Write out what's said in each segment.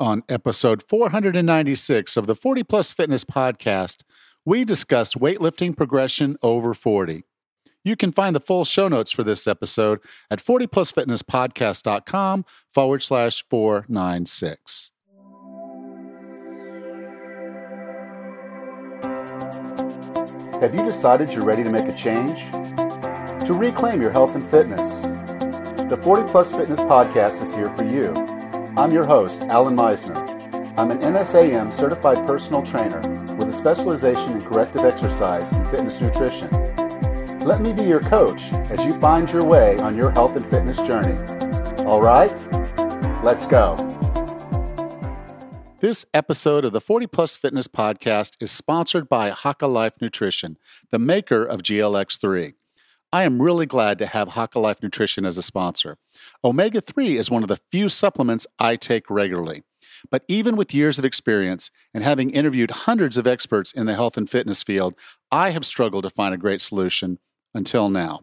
On episode 496 of the 40 Plus Fitness Podcast, we discuss weightlifting progression over 40. You can find the full show notes for this episode at 40plusfitnesspodcast.com forward slash 496. Have you decided you're ready to make a change? To reclaim your health and fitness? The 40 Plus Fitness Podcast is here for you. I'm your host, Alan Misner. I'm an NASM certified personal trainer with a specialization in corrective exercise and fitness nutrition. Let me be your coach as you find your way on your health and fitness journey. All right, let's go. This episode of the 40 Plus Fitness Podcast is sponsored by Haka Life Nutrition, the maker of GLX3. I am really glad to have Life Nutrition as a sponsor. Omega 3 is one of the few supplements I take regularly. But even with years of experience and having interviewed hundreds of experts in the health and fitness field, I have struggled to find a great solution until now.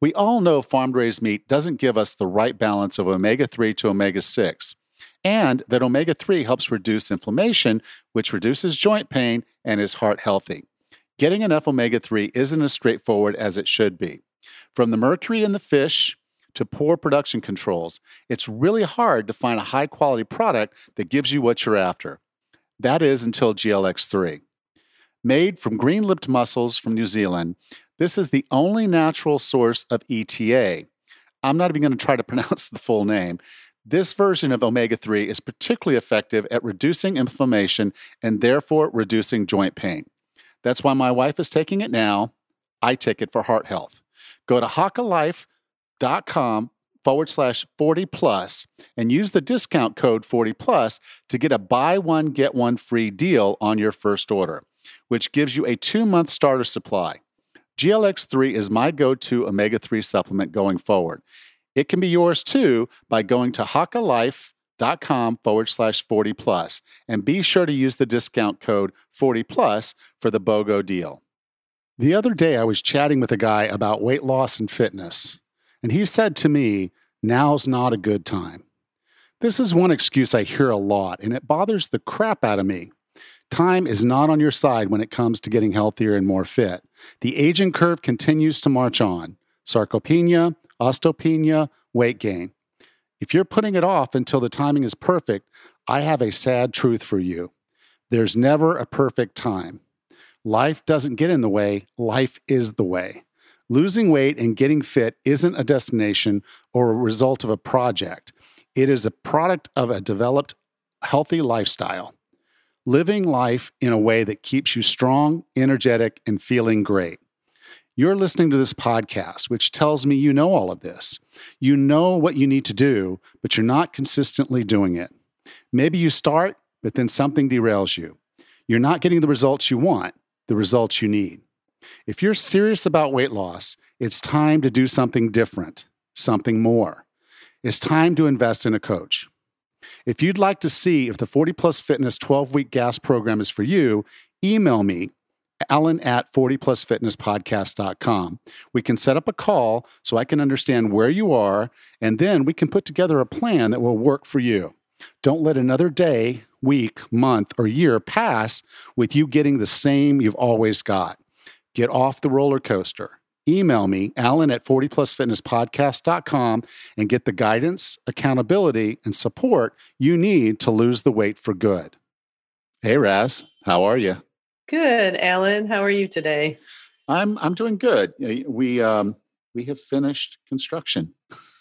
We all know farm raised meat doesn't give us the right balance of omega 3 to omega 6 and that omega 3 helps reduce inflammation, which reduces joint pain and is heart healthy. Getting enough omega 3 isn't as straightforward as it should be. From the mercury in the fish to poor production controls, it's really hard to find a high quality product that gives you what you're after. That is until GLX3. Made from green lipped mussels from New Zealand, this is the only natural source of ETA. I'm not even going to try to pronounce the full name. This version of omega 3 is particularly effective at reducing inflammation and therefore reducing joint pain. That's why my wife is taking it now. I take it for heart health. Go to hakalife.com forward slash 40 plus and use the discount code 40 plus to get a buy one, get one free deal on your first order, which gives you a two month starter supply. GLX3 is my go to omega 3 supplement going forward. It can be yours too by going to hakalife.com forward slash 40 plus and be sure to use the discount code 40 plus for the BOGO deal. The other day, I was chatting with a guy about weight loss and fitness, and he said to me, Now's not a good time. This is one excuse I hear a lot, and it bothers the crap out of me. Time is not on your side when it comes to getting healthier and more fit. The aging curve continues to march on. Sarcopenia, osteopenia, weight gain. If you're putting it off until the timing is perfect, I have a sad truth for you. There's never a perfect time. Life doesn't get in the way, life is the way. Losing weight and getting fit isn't a destination or a result of a project. It is a product of a developed, healthy lifestyle. Living life in a way that keeps you strong, energetic, and feeling great. You're listening to this podcast, which tells me you know all of this. You know what you need to do, but you're not consistently doing it. Maybe you start, but then something derails you. You're not getting the results you want, the results you need. If you're serious about weight loss, it's time to do something different, something more. It's time to invest in a coach. If you'd like to see if the 40 Plus Fitness 12 week gas program is for you, email me alan at 40plusfitnesspodcast.com. We can set up a call so I can understand where you are, and then we can put together a plan that will work for you. Don't let another day, week, month, or year pass with you getting the same you've always got. Get off the roller coaster. Email me, alan at 40plusfitnesspodcast.com, and get the guidance, accountability, and support you need to lose the weight for good. Hey, Raz, how are you? Good, Alan. How are you today? I'm I'm doing good. We um we have finished construction.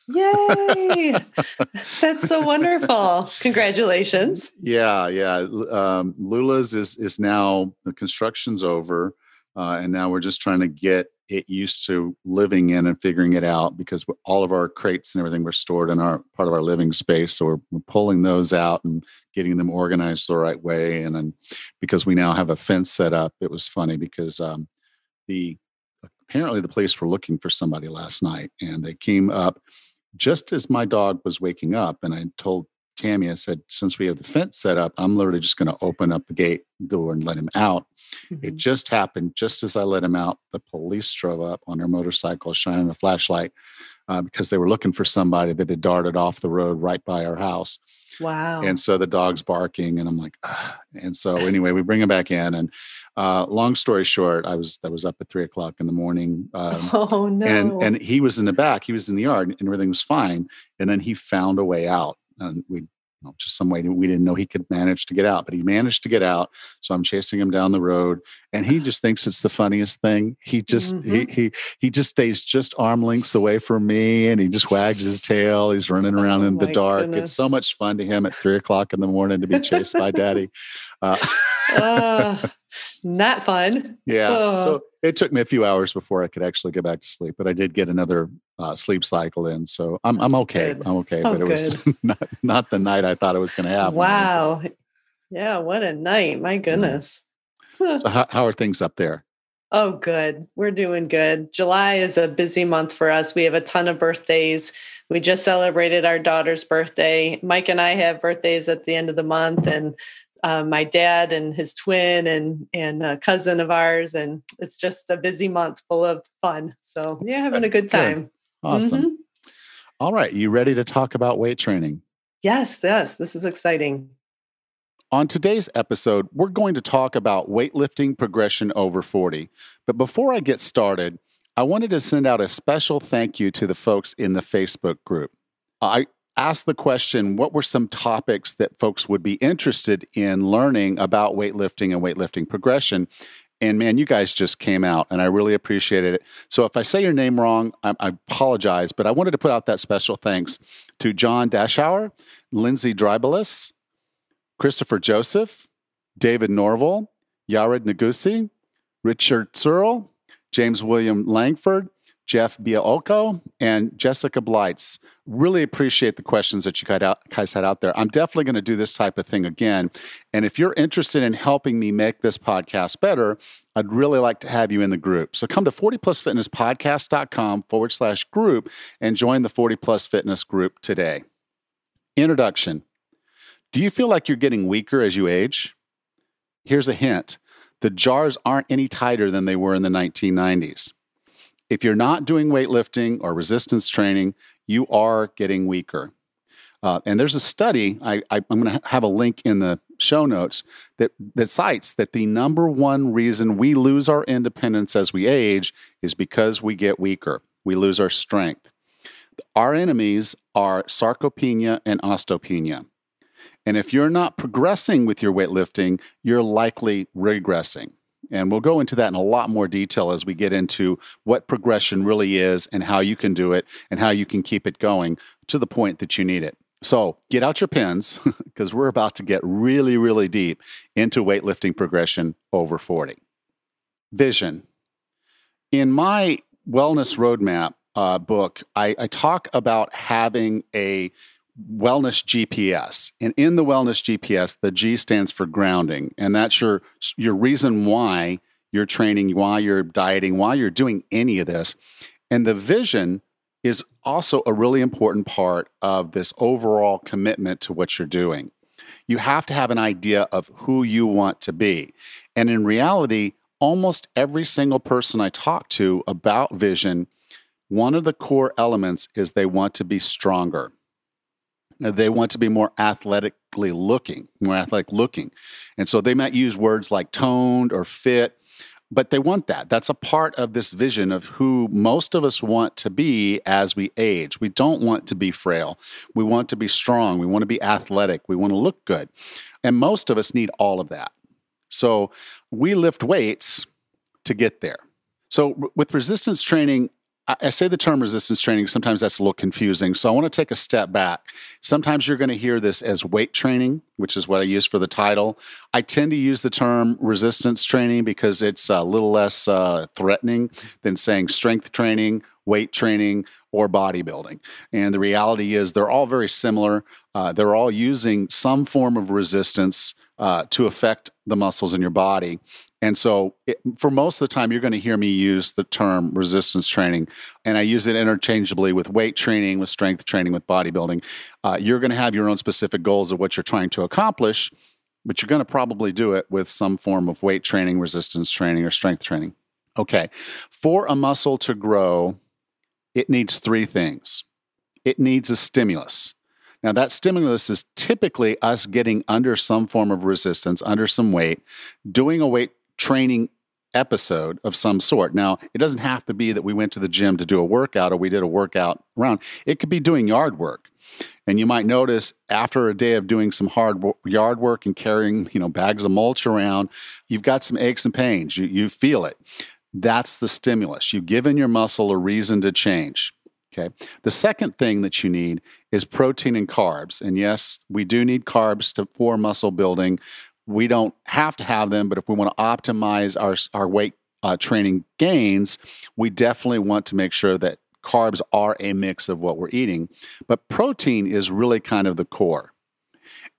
Yay! That's so wonderful. Congratulations. Yeah, yeah. Um, Lula's is is now the construction's over, uh, and now we're just trying to get it used to living in and figuring it out because all of our crates and everything were stored in our part of our living space. So we're, we're pulling those out and getting them organized the right way. And then because we now have a fence set up, it was funny because um, the apparently the police were looking for somebody last night and they came up just as my dog was waking up and I told Tammy, I said, since we have the fence set up, I'm literally just going to open up the gate door and let him out. Mm-hmm. It just happened just as I let him out. The police drove up on their motorcycle, shining a flashlight uh, because they were looking for somebody that had darted off the road right by our house. Wow. And so the dog's barking, and I'm like, ah. and so anyway, we bring him back in, and uh, long story short, I was I was up at three o'clock in the morning, um, oh no. and and he was in the back, he was in the yard, and everything was fine, and then he found a way out, and we know, just some way we didn't know he could manage to get out, but he managed to get out. So I'm chasing him down the road, and he just thinks it's the funniest thing. He just mm-hmm. he he he just stays just arm lengths away from me, and he just wags his tail. He's running around oh, in the dark. Goodness. It's so much fun to him at three o'clock in the morning to be chased by Daddy. Uh, uh, not fun. Yeah. So it took me a few hours before I could actually get back to sleep, but I did get another uh, sleep cycle in, so I'm I'm okay. Good. I'm okay. Oh, but it good. was not not the night I thought it was going to happen. Wow. Yeah. What a night! My goodness. so how how are things up there? Oh, good. We're doing good. July is a busy month for us. We have a ton of birthdays. We just celebrated our daughter's birthday. Mike and I have birthdays at the end of the month, and uh, my dad and his twin and and a cousin of ours, and it's just a busy month full of fun. So yeah, having a good time. Awesome. Mm-hmm. All right, you ready to talk about weight training? Yes, yes, this is exciting. On today's episode, we're going to talk about weightlifting progression over 40. But before I get started, I wanted to send out a special thank you to the folks in the Facebook group. I asked the question what were some topics that folks would be interested in learning about weightlifting and weightlifting progression? And man, you guys just came out and I really appreciated it. So if I say your name wrong, I, I apologize, but I wanted to put out that special thanks to John Dashauer, Lindsay Drybalis, Christopher Joseph, David Norval, Yared Nagusi, Richard Searle, James William Langford, Jeff Biaoko, and Jessica Blights. Really appreciate the questions that you guys had out there. I'm definitely going to do this type of thing again. And if you're interested in helping me make this podcast better, I'd really like to have you in the group. So come to 40plusfitnesspodcast.com forward slash group and join the 40 Plus Fitness group today. Introduction Do you feel like you're getting weaker as you age? Here's a hint the jars aren't any tighter than they were in the 1990s. If you're not doing weightlifting or resistance training, you are getting weaker. Uh, and there's a study, I, am going to have a link in the show notes, that, that cites that the number one reason we lose our independence as we age is because we get weaker. We lose our strength. Our enemies are sarcopenia and osteopenia. And if you're not progressing with your weightlifting, you're likely regressing. And we'll go into that in a lot more detail as we get into what progression really is and how you can do it and how you can keep it going to the point that you need it. So get out your pens because we're about to get really, really deep into weightlifting progression over 40. Vision. In my wellness roadmap uh, book, I, I talk about having a wellness GPS. And in the wellness GPS, the G stands for grounding. And that's your your reason why you're training, why you're dieting, why you're doing any of this. And the vision is also a really important part of this overall commitment to what you're doing. You have to have an idea of who you want to be. And in reality, almost every single person I talk to about vision, one of the core elements is they want to be stronger. They want to be more athletically looking, more athletic looking. And so they might use words like toned or fit, but they want that. That's a part of this vision of who most of us want to be as we age. We don't want to be frail. We want to be strong. We want to be athletic. We want to look good. And most of us need all of that. So we lift weights to get there. So with resistance training, I say the term resistance training, sometimes that's a little confusing. So I want to take a step back. Sometimes you're going to hear this as weight training, which is what I use for the title. I tend to use the term resistance training because it's a little less uh, threatening than saying strength training, weight training, or bodybuilding. And the reality is they're all very similar. Uh, they're all using some form of resistance uh, to affect the muscles in your body. And so, it, for most of the time, you're going to hear me use the term resistance training, and I use it interchangeably with weight training, with strength training, with bodybuilding. Uh, you're going to have your own specific goals of what you're trying to accomplish, but you're going to probably do it with some form of weight training, resistance training, or strength training. Okay, for a muscle to grow, it needs three things it needs a stimulus. Now, that stimulus is typically us getting under some form of resistance, under some weight, doing a weight training episode of some sort. Now, it doesn't have to be that we went to the gym to do a workout or we did a workout around. It could be doing yard work. And you might notice after a day of doing some hard yard work and carrying, you know, bags of mulch around, you've got some aches and pains. You, you feel it. That's the stimulus. You've given your muscle a reason to change. Okay. The second thing that you need is protein and carbs. And yes, we do need carbs to, for muscle building. We don't have to have them, but if we want to optimize our, our weight uh, training gains, we definitely want to make sure that carbs are a mix of what we're eating. But protein is really kind of the core.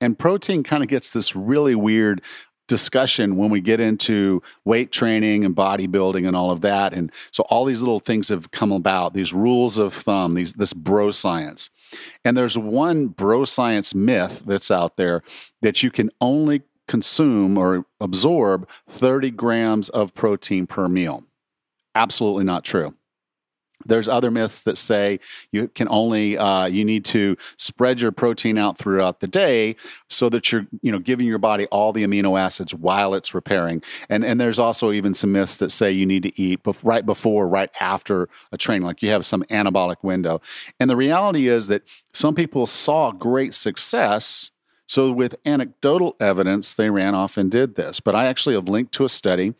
And protein kind of gets this really weird discussion when we get into weight training and bodybuilding and all of that and so all these little things have come about these rules of thumb these this bro science and there's one bro science myth that's out there that you can only consume or absorb 30 grams of protein per meal absolutely not true there's other myths that say you can only uh, you need to spread your protein out throughout the day so that you're you know giving your body all the amino acids while it's repairing. And and there's also even some myths that say you need to eat bef- right before, right after a training, like you have some anabolic window. And the reality is that some people saw great success. So with anecdotal evidence, they ran off and did this. But I actually have linked to a study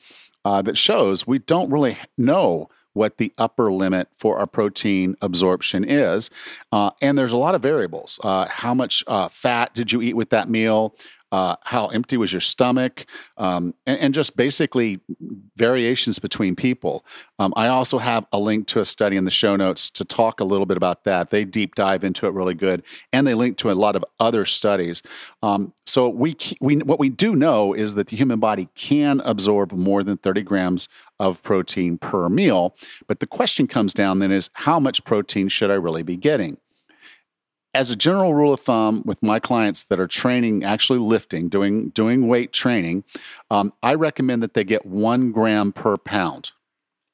uh, that shows we don't really know what the upper limit for our protein absorption is. Uh, and there's a lot of variables. Uh, how much uh, fat did you eat with that meal? Uh, how empty was your stomach, um, and, and, just basically variations between people. Um, I also have a link to a study in the show notes to talk a little bit about that. They deep dive into it really good, and they link to a lot of other studies. Um, so we we what we do know is that the human body can absorb more than 30 grams of protein per meal. But the question comes down then is how much protein should I really be getting? As a general rule of thumb with my clients that are training actually lifting doing doing weight training um, i recommend that they get one gram per pound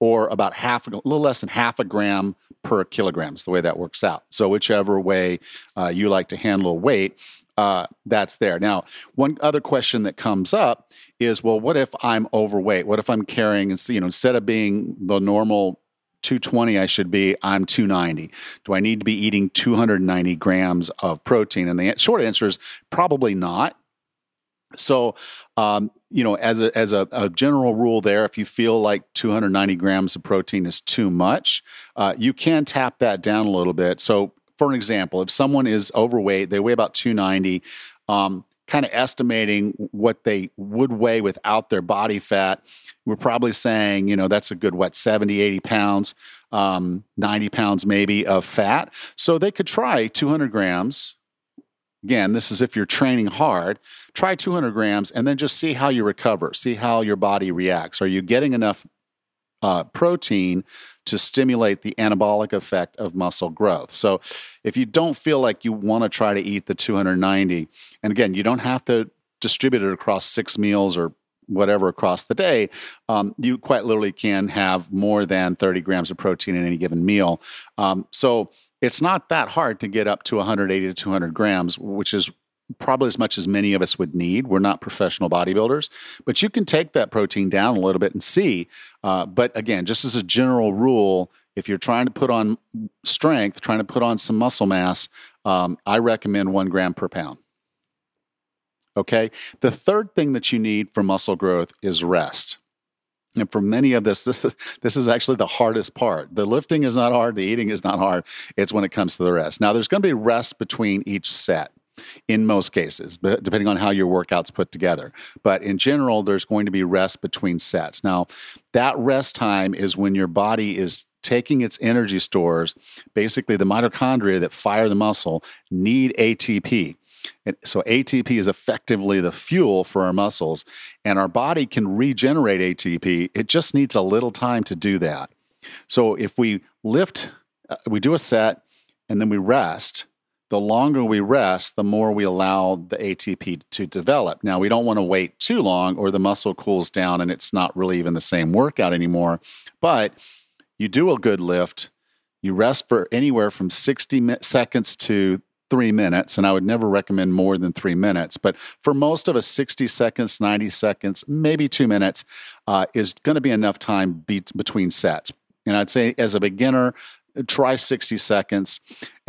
or about half a little less than half a gram per kilogram is the way that works out. So whichever way uh, you like to handle weight uh, that's there. Now one other question that comes up is well what if i'm overweight? What if i'm carrying you know instead of being the normal 220 I should be, I'm 290. Do I need to be eating 290 grams of protein? And the short answer is probably not. So, um, you know, as a as a, a, general rule, there, if you feel like 290 grams of protein is too much, uh, you can tap that down a little bit. So, for an example, if someone is overweight, they weigh about 290. Um, kind of estimating what they would weigh without their body fat, we're probably saying, you know, that's a good, what, 70, 80 pounds, um, 90 pounds maybe of fat. So they could try 200 grams. Again, this is if you're training hard. Try 200 grams and then just see how you recover, see how your body reacts. Are you getting enough uh, protein to stimulate the anabolic effect of muscle growth. So, if you don't feel like you want to try to eat the 290, and again, you don't have to distribute it across six meals or whatever across the day, um, you quite literally can have more than 30 grams of protein in any given meal. Um, so, it's not that hard to get up to 180 to 200 grams, which is probably as much as many of us would need. We're not professional bodybuilders, but you can take that protein down a little bit and see. Uh, but again, just as a general rule, if you're trying to put on strength, trying to put on some muscle mass, um, I recommend one gram per pound. Okay. The third thing that you need for muscle growth is rest. And for many of this, this this is actually the hardest part. The lifting is not hard, the eating is not hard. It's when it comes to the rest. Now, there's going to be rest between each set in most cases, depending on how your workout's put together. But in general, there's going to be rest between sets. Now, that rest time is when your body is taking its energy stores, basically the mitochondria that fire the muscle need ATP. And so ATP is effectively the fuel for our muscles, and our body can regenerate ATP. It just needs a little time to do that. So if we lift, uh, we do a set, and then we rest, the longer we rest, the more we allow the ATP to develop. Now, we don't want to wait too long or the muscle cools down and it's not really even the same workout anymore. But you do a good lift, you rest for anywhere from 60 seconds to three minutes, and I would never recommend more than three minutes. But for most of us, 60 seconds, 90 seconds, maybe two minutes uh, is going to be enough time be- between sets. And I'd say as a beginner, try 60 seconds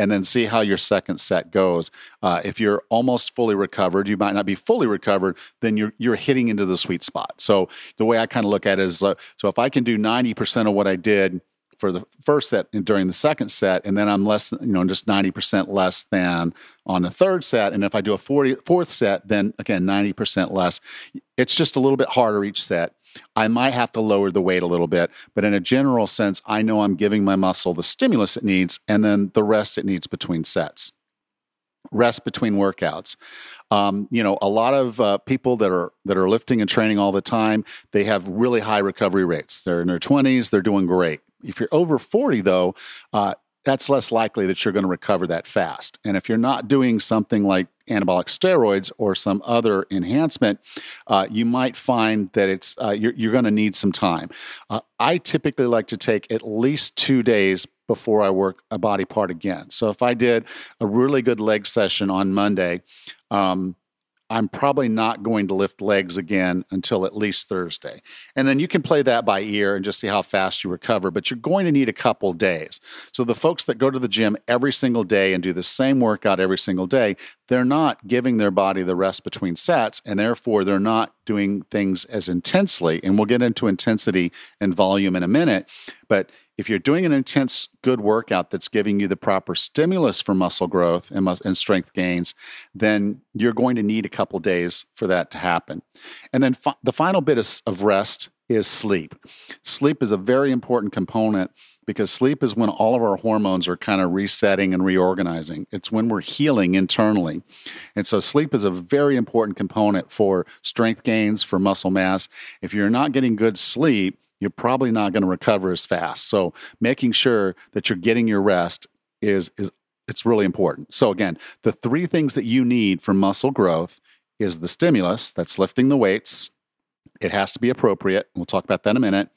and then see how your second set goes. Uh, if you're almost fully recovered, you might not be fully recovered, then you're you're hitting into the sweet spot. So the way I kind of look at it is, uh, so if I can do 90% of what I did for the first set and during the second set, and then I'm less, you know, just 90% less than on the third set. And if I do a 40, fourth set, then again, 90% less. It's just a little bit harder each set. I might have to lower the weight a little bit, but in a general sense, I know I'm giving my muscle the stimulus it needs and then the rest it needs between sets. Rest between workouts. Um, you know, a lot of uh, people that are that are lifting and training all the time, they have really high recovery rates. They're in their 20s, they're doing great. If you're over 40, though, uh, that's less likely that you're going to recover that fast. And if you're not doing something like anabolic steroids or some other enhancement, uh, you might find that it's uh, you're, you're going to need some time. Uh, I typically like to take at least two days before I work a body part again. So if I did a really good leg session on Monday, um, I'm probably not going to lift legs again until at least Thursday. And then you can play that by ear and just see how fast you recover, but you're going to need a couple days. So the folks that go to the gym every single day and do the same workout every single day, they're not giving their body the rest between sets, and therefore they're not doing things as intensely. And we'll get into intensity and volume in a minute. But if you're doing an intense, good workout that's giving you the proper stimulus for muscle growth and, mus- and strength gains, then you're going to need a couple days for that to happen. And then fi- the final bit of, of rest is sleep. Sleep is a very important component because sleep is when all of our hormones are kind of resetting and reorganizing. It's when we're healing internally. And so sleep is a very important component for strength gains, for muscle mass. If you're not getting good sleep, you're probably not going to recover as fast. So making sure that you're getting your rest is is it's really important. So again, the three things that you need for muscle growth is the stimulus, that's lifting the weights. It has to be appropriate. We'll talk about that in a minute.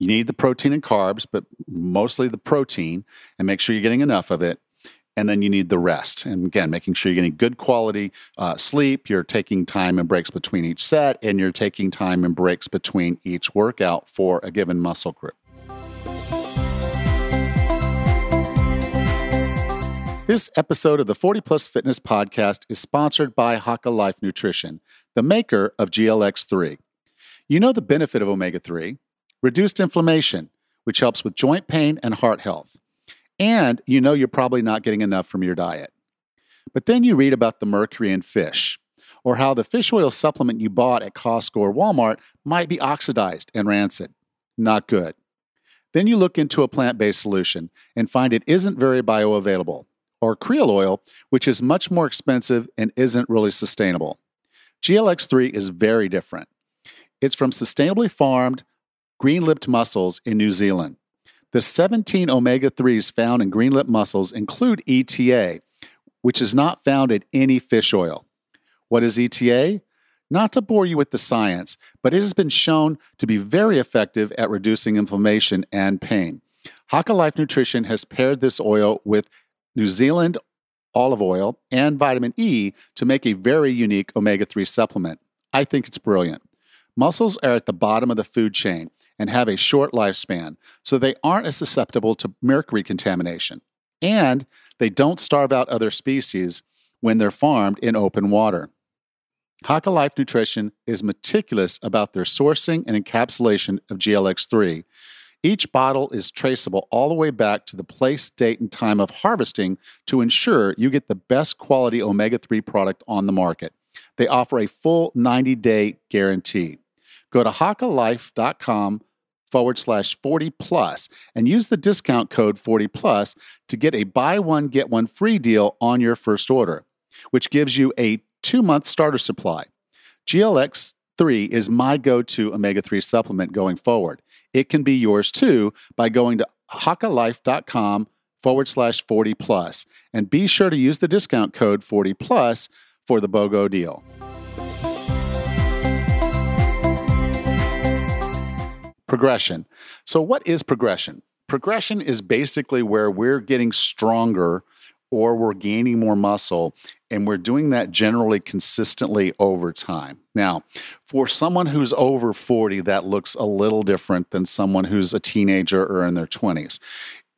You need the protein and carbs, but mostly the protein, and make sure you're getting enough of it and then you need the rest. And again, making sure you're getting good quality uh, sleep, you're taking time and breaks between each set, and you're taking time and breaks between each workout for a given muscle group. This episode of the 40 Plus Fitness Podcast is sponsored by Haka Life Nutrition, the maker of GLX3. You know the benefit of omega 3 reduced inflammation, which helps with joint pain and heart health and you know you're probably not getting enough from your diet. But then you read about the mercury in fish, or how the fish oil supplement you bought at Costco or Walmart might be oxidized and rancid. Not good. Then you look into a plant based solution and find it isn't very bioavailable, or krill oil, which is much more expensive and isn't really sustainable. GLX3 is very different. It's from sustainably farmed, green lipped mussels in New Zealand. The 17 omega 3s found in green lip mussels include ETA, which is not found in any fish oil. What is ETA? Not to bore you with the science, but it has been shown to be very effective at reducing inflammation and pain. Haka Life Nutrition has paired this oil with New Zealand olive oil and vitamin E to make a very unique omega 3 supplement. I think it's brilliant. Mussels are at the bottom of the food chain, and have a short lifespan, so they aren't as susceptible to mercury contamination. And they don't starve out other species when they're farmed in open water. Haka Life Nutrition is meticulous about their sourcing and encapsulation of GLX3. Each bottle is traceable all the way back to the place, date, and time of harvesting to ensure you get the best quality omega 3 product on the market. They offer a full 90 day guarantee. Go to hakalife.com forward slash 40 plus and use the discount code 40 plus to get a buy one, get one free deal on your first order, which gives you a two month starter supply. GLX 3 is my go to omega 3 supplement going forward. It can be yours too by going to hakalife.com forward slash 40 plus and be sure to use the discount code 40 plus for the BOGO deal. Progression. So, what is progression? Progression is basically where we're getting stronger or we're gaining more muscle. And we're doing that generally consistently over time. Now, for someone who's over 40, that looks a little different than someone who's a teenager or in their 20s.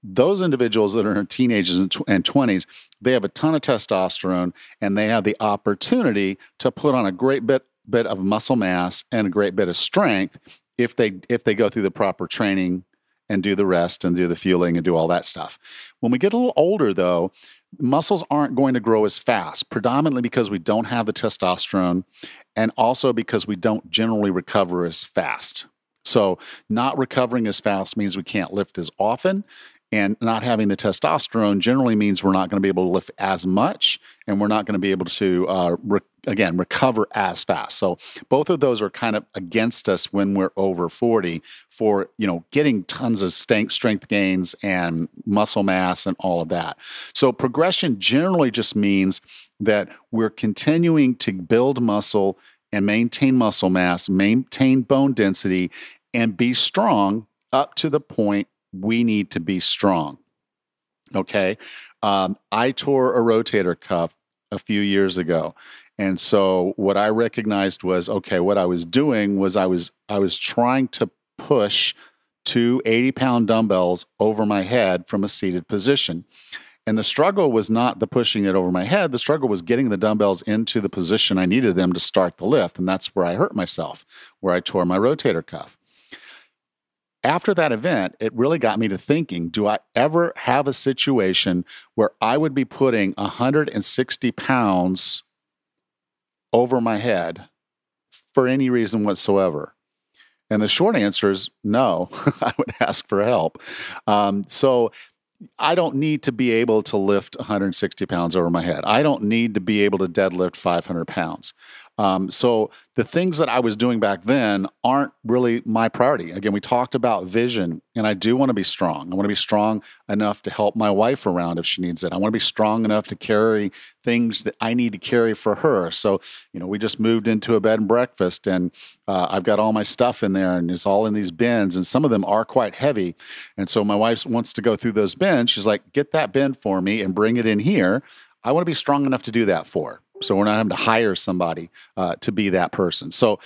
Those individuals that are teenagers and 20s, they have a ton of testosterone and they have the opportunity to put on a great bit bit of muscle mass and a great bit of strength if they if they go through the proper training and do the rest and do the fueling and do all that stuff. When we get a little older though, muscles aren't going to grow as fast, predominantly because we don't have the testosterone and also because we don't generally recover as fast. So, not recovering as fast means we can't lift as often. And not having the testosterone generally means we're not going to be able to lift as much and we're not going to be able to, uh, re- again, recover as fast. So both of those are kind of against us when we're over 40 for, you know, getting tons of strength gains and muscle mass and all of that. So progression generally just means that we're continuing to build muscle and maintain muscle mass, maintain bone density, and be strong up to the point we need to be strong. Okay. Um, I tore a rotator cuff a few years ago. And so what I recognized was okay, what I was doing was I was I was trying to push two 80 pound dumbbells over my head from a seated position. And the struggle was not the pushing it over my head. The struggle was getting the dumbbells into the position I needed them to start the lift. And that's where I hurt myself, where I tore my rotator cuff after that event, it really got me to thinking do I ever have a situation where I would be putting 160 pounds over my head for any reason whatsoever? And the short answer is no, I would ask for help. Um, so I don't need to be able to lift 160 pounds over my head. I don't need to be able to deadlift 500 pounds. Um, so the things that I was doing back then aren't really my priority. Again, we talked about vision, and I do want to be strong. I want to be strong enough to help my wife around if she needs it. I want to be strong enough to carry things that I need to carry for her. So, you know, we just moved into a bed and breakfast, and uh, I've got all my stuff in there, and it's all in these bins, and some of them are quite heavy. And so my wife wants to go through those bins. She's like, "Get that bin for me and bring it in here." I want to be strong enough to do that for. So we're not having to hire somebody uh, to be that person. So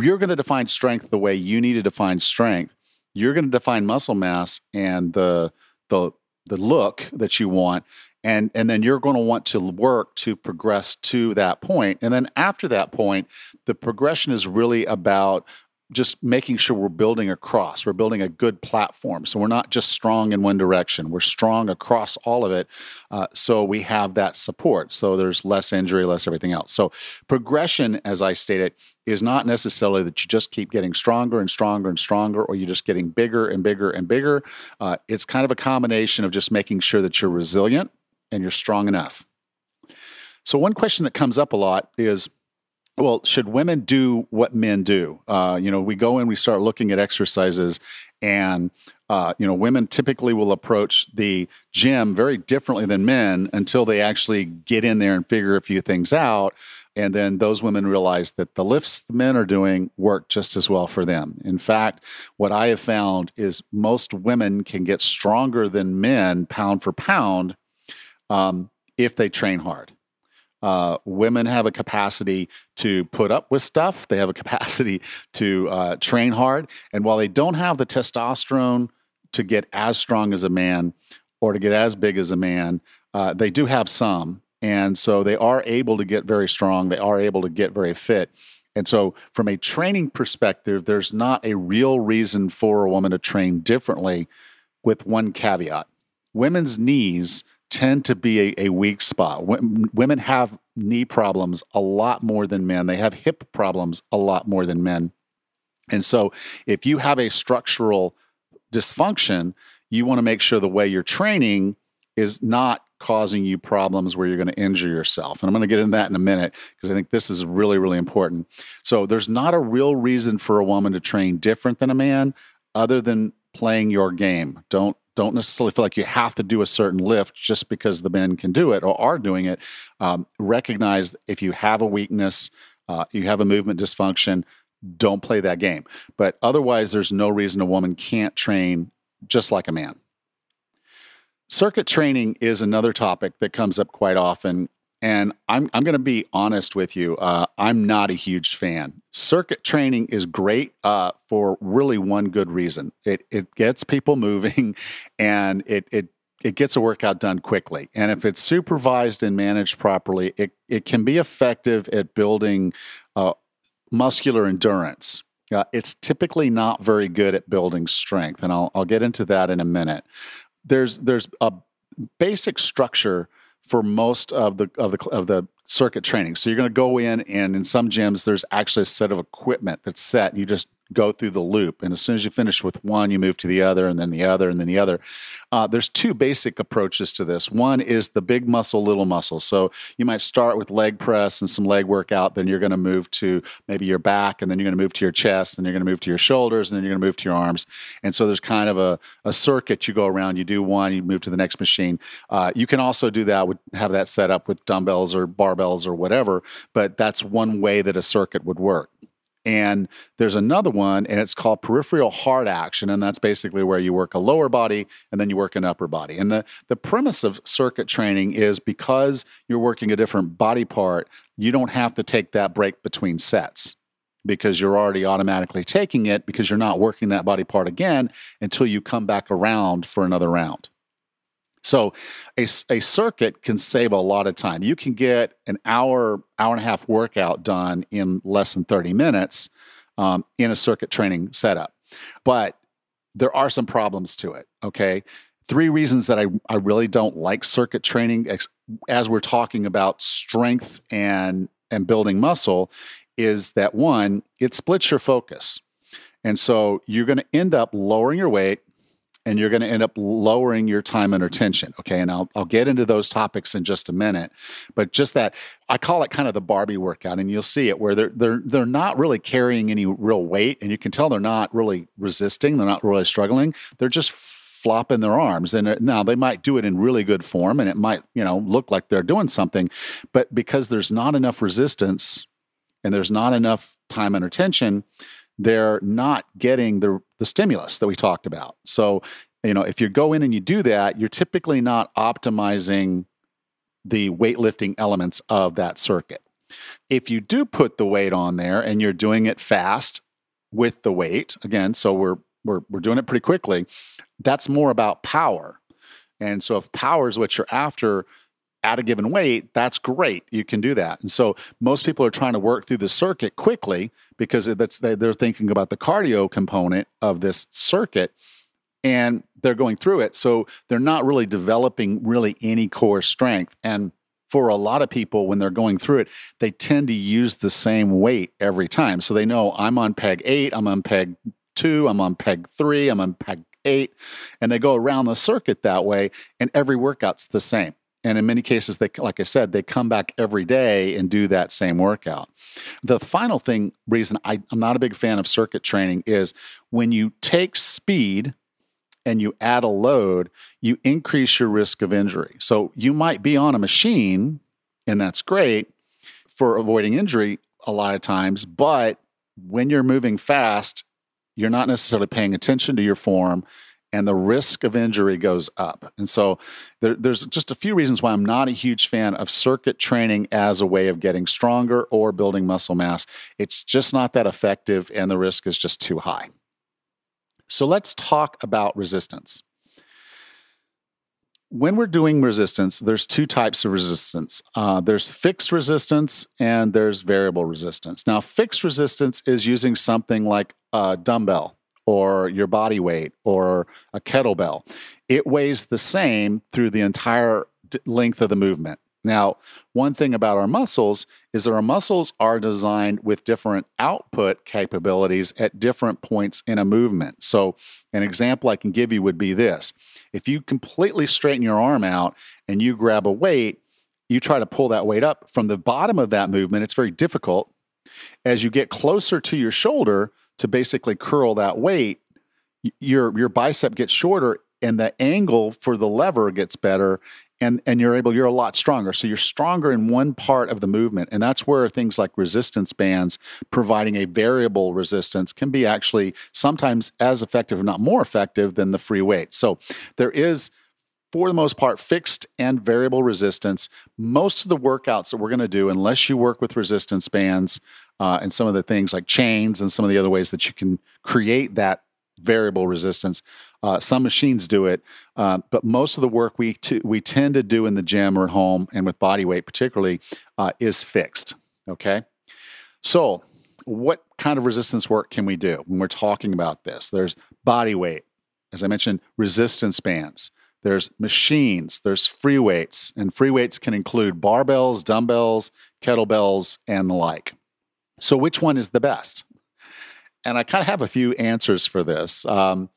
you're going to define strength the way you need to define strength. You're going to define muscle mass and the the the look that you want and and then you're going to want to work to progress to that point. point and then after that point the progression is really about just making sure we're building across. We're building a good platform. So we're not just strong in one direction. We're strong across all of it. Uh, so we have that support. So there's less injury, less everything else. So progression, as I stated, is not necessarily that you just keep getting stronger and stronger and stronger, or you're just getting bigger and bigger and bigger. Uh, it's kind of a combination of just making sure that you're resilient and you're strong enough. So one question that comes up a lot is well, should women do what men do? Uh, you know, we go in, we start looking at exercises, and uh, you know, women typically will approach the gym very differently than men until they actually get in there and figure a few things out. And then those women realize that the lifts the men are doing work just as well for them. In fact, what I have found is most women can get stronger than men pound for pound um, if they train hard. Uh, women have a capacity to put up with stuff. They have a capacity to uh, train hard. And while they don't have the testosterone to get as strong as a man or to get as big as a man, uh, they do have some. And so they are able to get very strong. They are able to get very fit. And so, from a training perspective, there's not a real reason for a woman to train differently, with one caveat. Women's knees tend to be a, a weak spot. women have knee problems a lot more than men, they have hip problems a lot more than men. And so, if you have a structural dysfunction, you want to make sure the way you're training is not causing you problems where you're going to injure yourself. And I'm going to get into that in a minute because I think this is really, really important. So, there's not a real reason for a woman to train different than a man other than playing your game. Don't don't necessarily feel like you have to do a certain lift just because the men can do it or are doing it. Um, recognize if you have a weakness, uh, you have a movement dysfunction, don't play that game. But otherwise, there's no reason a woman can't train just like a man. circuit training is another topic that comes up quite often. And I'm, I'm going to be honest with you. Uh, I'm not a huge fan. Circuit training is great uh, for really one good reason. It, it gets people moving and it, it, it gets a workout done quickly. And if it's supervised and managed properly, it, it can be effective at building uh, muscular endurance. Uh, it's typically not very good at building strength, and I'll, I'll get into that in a minute. There's there's a basic structure for most of the of the of the circuit training. So you're going to go in, and in some gyms, there's actually a set of equipment that's set. And you just go through the loop. And as soon as you finish with one, you move to the other, and then the other, and then the other. Uh, there's two basic approaches to this. One is the big muscle, little muscle. So you might start with leg press and some leg workout, then you're going to move to maybe your back, and then you're going to move to your chest, and you're going to move to your shoulders, and then you're going to move to your arms. And so there's kind of a, a circuit you go around. You do one, you move to the next machine. Uh, you can also do that with have that set up with dumbbells or barbells or whatever, but that's one way that a circuit would work. And there's another one, and it's called peripheral heart action. And that's basically where you work a lower body and then you work an upper body. And the, the premise of circuit training is because you're working a different body part, you don't have to take that break between sets because you're already automatically taking it because you're not working that body part again until you come back around for another round. So a, a circuit can save a lot of time. You can get an hour, hour and a half workout done in less than 30 minutes um, in a circuit training setup. But there are some problems to it. Okay. Three reasons that I, I really don't like circuit training as we're talking about strength and, and building muscle is that one, it splits your focus. And so you're going to end up lowering your weight, and you're going to end up lowering your time under tension. Okay. And I'll, I'll get into those topics in just a minute. But just that, I call it kind of the Barbie workout, and you'll see it where they're, they're, they're not really carrying any real weight. And you can tell they're not really resisting, they're not really struggling. They're just flopping their arms. And uh, now they might do it in really good form and it might, you know, look like they're doing something. But because there's not enough resistance and there's not enough time under tension, they're not getting the the stimulus that we talked about. So, you know, if you go in and you do that, you're typically not optimizing the weightlifting elements of that circuit. If you do put the weight on there and you're doing it fast with the weight, again, so we're we're we're doing it pretty quickly, that's more about power. And so if power is what you're after, at a given weight, that's great. You can do that. And so most people are trying to work through the circuit quickly because that's they're thinking about the cardio component of this circuit and they're going through it. So they're not really developing really any core strength. And for a lot of people, when they're going through it, they tend to use the same weight every time. So they know I'm on peg eight, I'm on peg two, I'm on peg three, I'm on peg eight. And they go around the circuit that way, and every workout's the same. And in many cases, they, like I said, they come back every day and do that same workout. The final thing, reason I, I'm not a big fan of circuit training is when you take speed and you add a load, you increase your risk of injury. So you might be on a machine, and that's great for avoiding injury a lot of times, but when you're moving fast, you're not necessarily paying attention to your form and the risk of injury goes up. And so there, there's just a few reasons why I'm not a huge fan of circuit training as a way of getting stronger or building muscle mass. It's just not that effective, and the risk is just too high. So let's talk about resistance. When we're doing resistance, there's two types of resistance. Uh, there's fixed resistance and there's variable resistance. Now, fixed resistance is using something like a dumbbell or your body weight or a kettlebell. It weighs the same through the entire length of the movement. Now, one thing about our muscles is that our muscles are designed with different output capabilities at different points in a movement. So, an example I can give you would be this if you completely straighten your arm out and you grab a weight, you try to pull that weight up from the bottom of that movement, it's very difficult. As you get closer to your shoulder, to basically curl that weight, your your bicep gets shorter and the angle for the lever gets better and and you're able you're a lot stronger. So you're stronger in one part of the movement. And that's where things like resistance bands providing a variable resistance can be actually sometimes as effective if not more effective than the free weight. So there is for the most part, fixed and variable resistance. Most of the workouts that we're going to do, unless you work with resistance bands uh, and some of the things like chains and some of the other ways that you can create that variable resistance, uh, some machines do it, uh, but most of the work we t- we tend to do in the gym or at home, and with body weight particularly, uh, is fixed. Okay, so what kind of resistance work can we do when we're talking about this? There's body weight, as I mentioned, resistance bands. There's machines, there's free weights, and free weights can include barbells, dumbbells, kettlebells, and the like. So, which one is the best? And I kind of have a few answers for this. Um,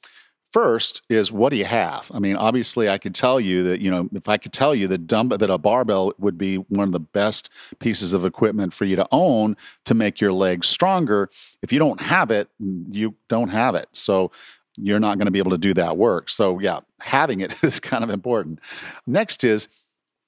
first is what do you have? I mean, obviously, I could tell you that you know if I could tell you that dumb that a barbell would be one of the best pieces of equipment for you to own to make your legs stronger. If you don't have it, you don't have it. So you're not going to be able to do that work. So, yeah, having it is kind of important. Next is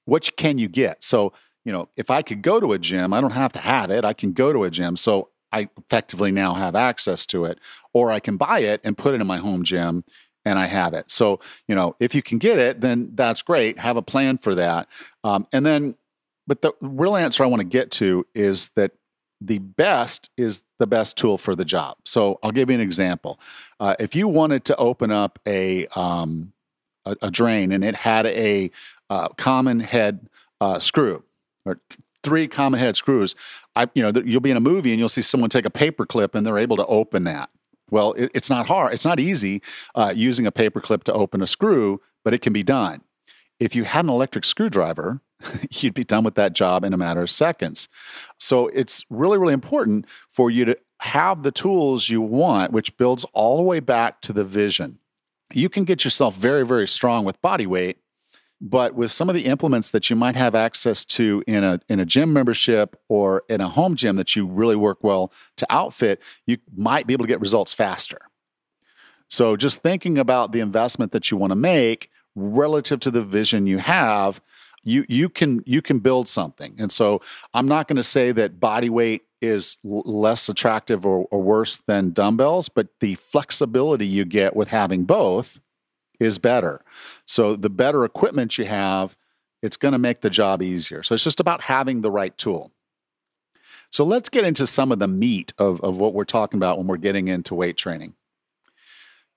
what can you get? So, you know, if I could go to a gym, I don't have to have it. I can go to a gym. So, I effectively now have access to it, or I can buy it and put it in my home gym and I have it. So, you know, if you can get it, then that's great. Have a plan for that. Um, and then, but the real answer I want to get to is that the best is the best tool for the job. So I'll give you an example. Uh, if you wanted to open up a, um, a, a drain and it had a uh, common head uh, screw or three common head screws, I, you know, you'll be in a movie and you'll see someone take a paper clip and they're able to open that. Well, it, it's not hard. It's not easy uh, using a paper clip to open a screw, but it can be done. If you had an electric screwdriver, you'd be done with that job in a matter of seconds. So it's really, really important for you to have the tools you want, which builds all the way back to the vision. You can get yourself very, very strong with body weight, but with some of the implements that you might have access to in a in a gym membership or in a home gym that you really work well to outfit, you might be able to get results faster. So just thinking about the investment that you want to make relative to the vision you have you you can you can build something and so i'm not going to say that body weight is l- less attractive or, or worse than dumbbells but the flexibility you get with having both is better. So the better equipment you have it's going to make the job easier. So it's just about having the right tool. So let's get into some of the meat of, of what we're talking about when we're getting into weight training.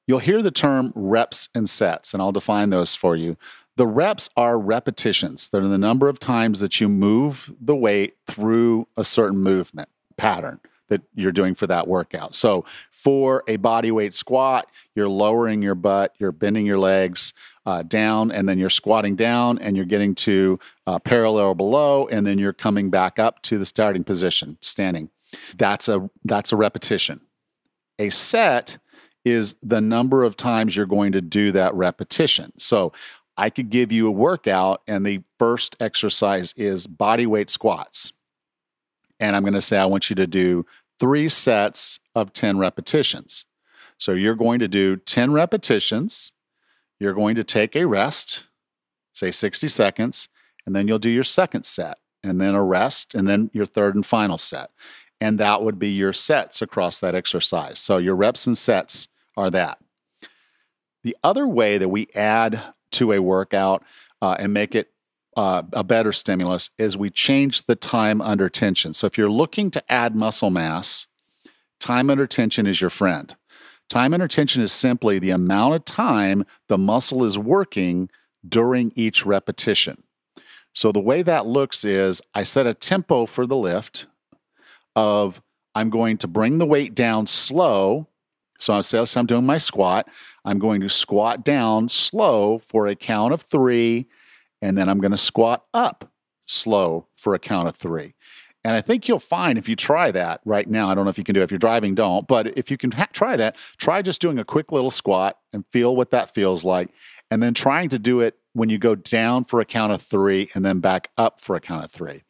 You'll hear the term reps and sets and i'll define those for you. The reps are repetitions. They're the number of times that you move the weight through a certain movement pattern that you're doing for that workout. So, for a body weight squat, you're lowering your butt, you're bending your legs uh, down, and then you're squatting down and you're getting to uh, parallel below, and then you're coming back up to the starting position, standing. That's a that's a repetition. A set is the number of times you're going to do that repetition. So I could give you a workout, and the first exercise is body weight squats. And I'm going to say, I want you to do three sets of 10 repetitions. So you're going to do 10 repetitions. You're going to take a rest, say 60 seconds, and then you'll do your second set, and then a rest, and then your third and final set. And that would be your sets across that exercise. So your reps and sets are that. The other way that we add to a workout uh, and make it uh, a better stimulus is we change the time under tension. So if you're looking to add muscle mass, time under tension is your friend. Time under tension is simply the amount of time the muscle is working during each repetition. So the way that looks is I set a tempo for the lift of I'm going to bring the weight down slow. So I say I'm doing my squat. I'm going to squat down slow for a count of three, and then I'm going to squat up slow for a count of three. And I think you'll find if you try that right now, I don't know if you can do it. If you're driving, don't. But if you can ha- try that, try just doing a quick little squat and feel what that feels like. And then trying to do it when you go down for a count of three and then back up for a count of three.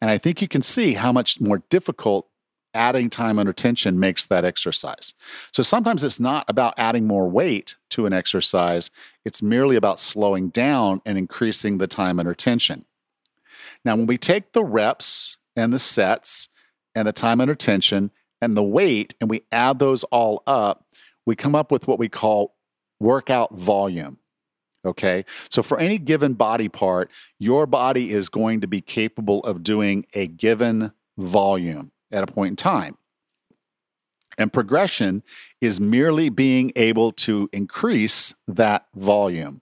And I think you can see how much more difficult adding time under tension makes that exercise. So sometimes it's not about adding more weight to an exercise, it's merely about slowing down and increasing the time under tension. Now, when we take the reps and the sets and the time under tension and the weight and we add those all up, we come up with what we call workout volume. Okay. So for any given body part, your body is going to be capable of doing a given volume at a point in time. And progression is merely being able to increase that volume.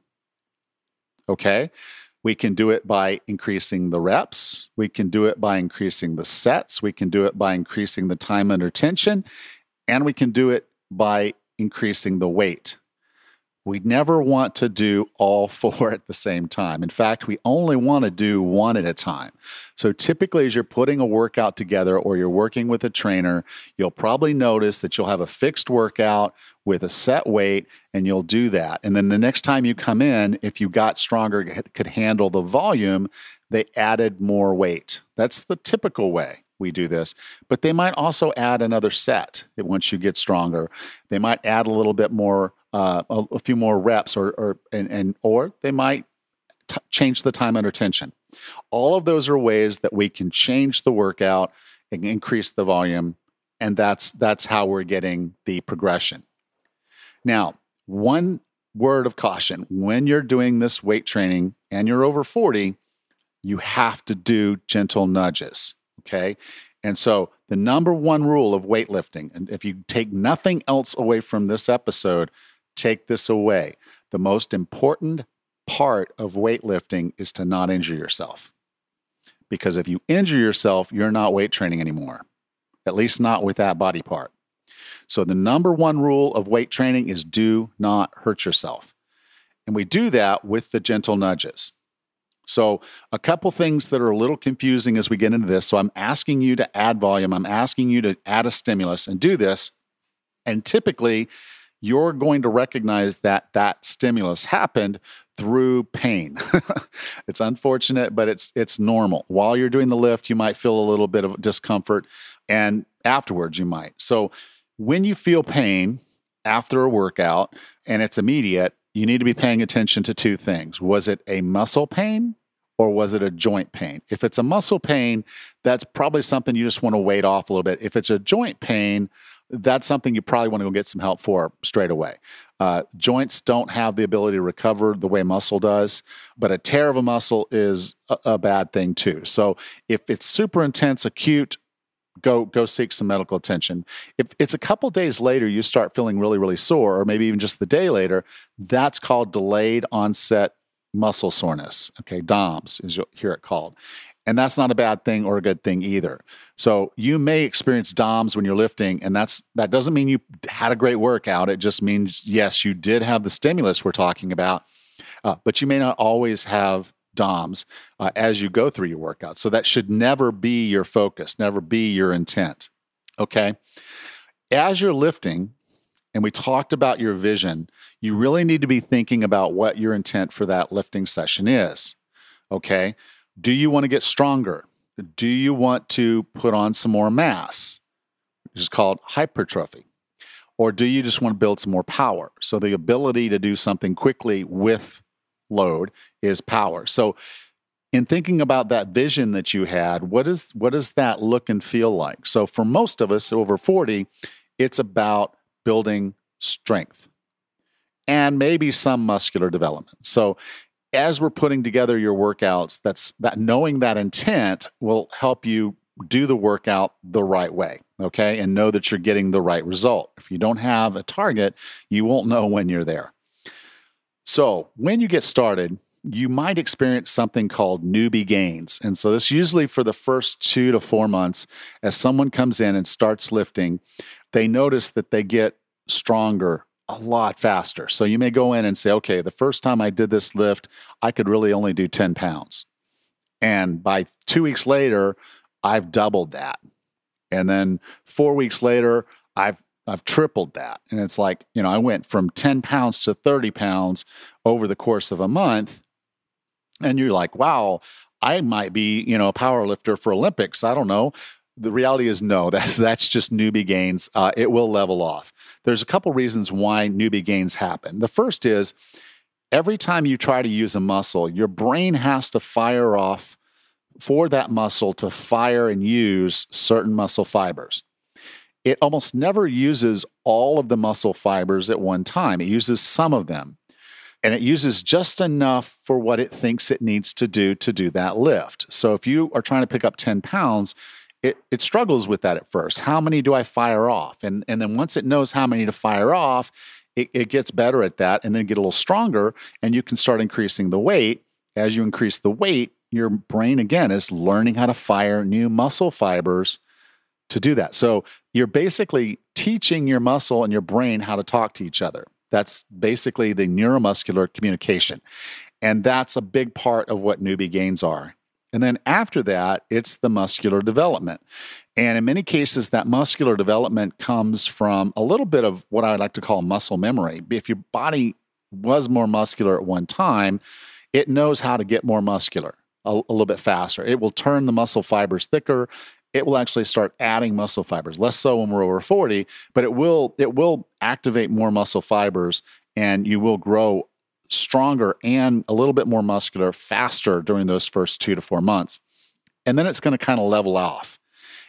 Okay. We can do it by increasing the reps. We can do it by increasing the sets. We can do it by increasing the time under tension. And we can do it by increasing the weight. We never want to do all four at the same time. In fact, we only want to do one at a time. So typically, as you're putting a workout together or you're working with a trainer, you'll probably notice that you'll have a fixed workout with a set weight and you'll do that. And then the next time you come in, if you got stronger, could handle the volume, they added more weight. That's the typical way we do this, but they might also add another set once you get stronger. They might add a little bit more, uh, a, a, few more reps, or or and, and or they might t- change the time under tension. All of those are ways that we can change the workout and increase the volume, and that's that's how we're getting the progression. Now, one word of caution when you're doing this weight training and you're over 40, you have to do gentle nudges. Okay. And so the number one rule of weightlifting, and if you take nothing else away from this episode, take this away. The most important part of weightlifting is to not injure yourself. Because if you injure yourself, you're not weight training anymore, at least not with that body part. So the number one rule of weight training is do not hurt yourself. And we do that with the gentle nudges. So, a couple things that are a little confusing as we get into this. So, I'm asking you to add volume, I'm asking you to add a stimulus and do this. And typically, you're going to recognize that that stimulus happened through pain. it's unfortunate, but it's it's normal. While you're doing the lift, you might feel a little bit of discomfort and afterwards you might. So, when you feel pain after a workout and it's immediate, you need to be paying attention to two things. Was it a muscle pain or was it a joint pain? If it's a muscle pain, that's probably something you just want to wait off a little bit. If it's a joint pain, that's something you probably want to go get some help for straight away. Uh, joints don't have the ability to recover the way muscle does, but a tear of a muscle is a, a bad thing too. So if it's super intense, acute, go go seek some medical attention. If it's a couple days later you start feeling really really sore or maybe even just the day later, that's called delayed onset muscle soreness. Okay, DOMS is you'll hear it called. And that's not a bad thing or a good thing either. So you may experience DOMS when you're lifting, and that's that doesn't mean you had a great workout. It just means yes, you did have the stimulus we're talking about, uh, but you may not always have DOMs uh, as you go through your workout. So that should never be your focus, never be your intent. Okay. As you're lifting, and we talked about your vision, you really need to be thinking about what your intent for that lifting session is. Okay. Do you want to get stronger? Do you want to put on some more mass, which is called hypertrophy? Or do you just want to build some more power? So the ability to do something quickly with load is power. So in thinking about that vision that you had, what is what does that look and feel like? So for most of us over 40, it's about building strength and maybe some muscular development. So as we're putting together your workouts, that's that knowing that intent will help you do the workout the right way, okay? And know that you're getting the right result. If you don't have a target, you won't know when you're there. So, when you get started, you might experience something called newbie gains. And so, this usually for the first two to four months, as someone comes in and starts lifting, they notice that they get stronger a lot faster. So, you may go in and say, okay, the first time I did this lift, I could really only do 10 pounds. And by two weeks later, I've doubled that. And then four weeks later, I've I've tripled that. And it's like, you know, I went from 10 pounds to 30 pounds over the course of a month. And you're like, wow, I might be, you know, a power lifter for Olympics. I don't know. The reality is no, that's that's just newbie gains. Uh, it will level off. There's a couple reasons why newbie gains happen. The first is every time you try to use a muscle, your brain has to fire off for that muscle to fire and use certain muscle fibers it almost never uses all of the muscle fibers at one time. It uses some of them. and it uses just enough for what it thinks it needs to do to do that lift. So if you are trying to pick up 10 pounds, it, it struggles with that at first. How many do I fire off? And, and then once it knows how many to fire off, it, it gets better at that and then get a little stronger, and you can start increasing the weight. As you increase the weight, your brain again is learning how to fire new muscle fibers to do that. So you're basically teaching your muscle and your brain how to talk to each other. That's basically the neuromuscular communication. And that's a big part of what newbie gains are. And then after that, it's the muscular development. And in many cases, that muscular development comes from a little bit of what I like to call muscle memory. If your body was more muscular at one time, it knows how to get more muscular a, a little bit faster. It will turn the muscle fibers thicker. It will actually start adding muscle fibers. Less so when we're over 40, but it will it will activate more muscle fibers and you will grow stronger and a little bit more muscular faster during those first two to four months. And then it's going to kind of level off.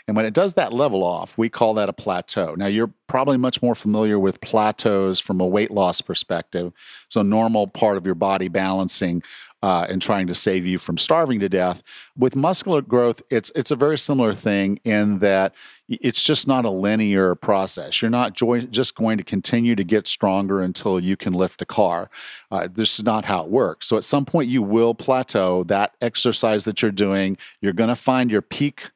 And when it does that level off, we call that a plateau. Now, you're probably much more familiar with plateaus from a weight loss perspective. So, normal part of your body balancing uh, and trying to save you from starving to death. With muscular growth, it's it's a very similar thing in that it's just not a linear process. You're not joy, just going to continue to get stronger until you can lift a car. Uh, this is not how it works. So at some point, you will plateau that exercise that you're doing. You're going to find your peak.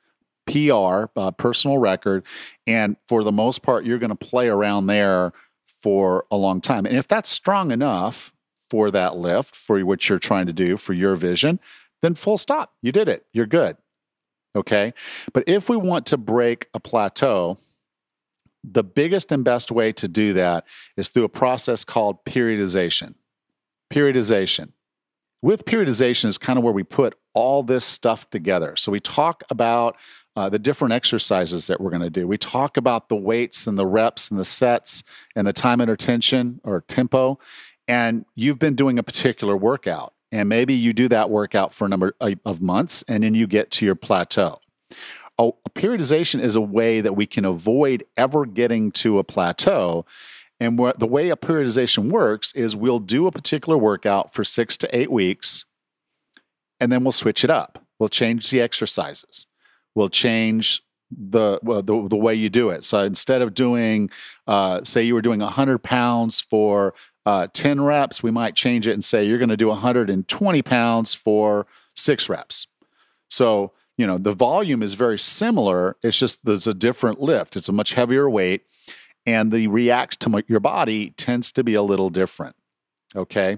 PR, uh, personal record, and for the most part, you're going to play around there for a long time. And if that's strong enough, for that lift, for what you're trying to do, for your vision, then full stop. You did it. You're good. Okay. But if we want to break a plateau, the biggest and best way to do that is through a process called periodization. Periodization. With periodization is kind of where we put all this stuff together. So we talk about uh, the different exercises that we're going to do. We talk about the weights and the reps and the sets and the time under tension or tempo and you've been doing a particular workout and maybe you do that workout for a number of months and then you get to your plateau. A, periodization is a way that we can avoid ever getting to a plateau and the way a periodization works is we'll do a particular workout for six to eight weeks and then we'll switch it up. We'll change the exercises we'll change the, well, the the way you do it. So instead of doing, uh, say you were doing 100 pounds for uh, 10 reps, we might change it and say you're going to do 120 pounds for six reps. So, you know, the volume is very similar. It's just there's a different lift, it's a much heavier weight, and the react to your body tends to be a little different. Okay.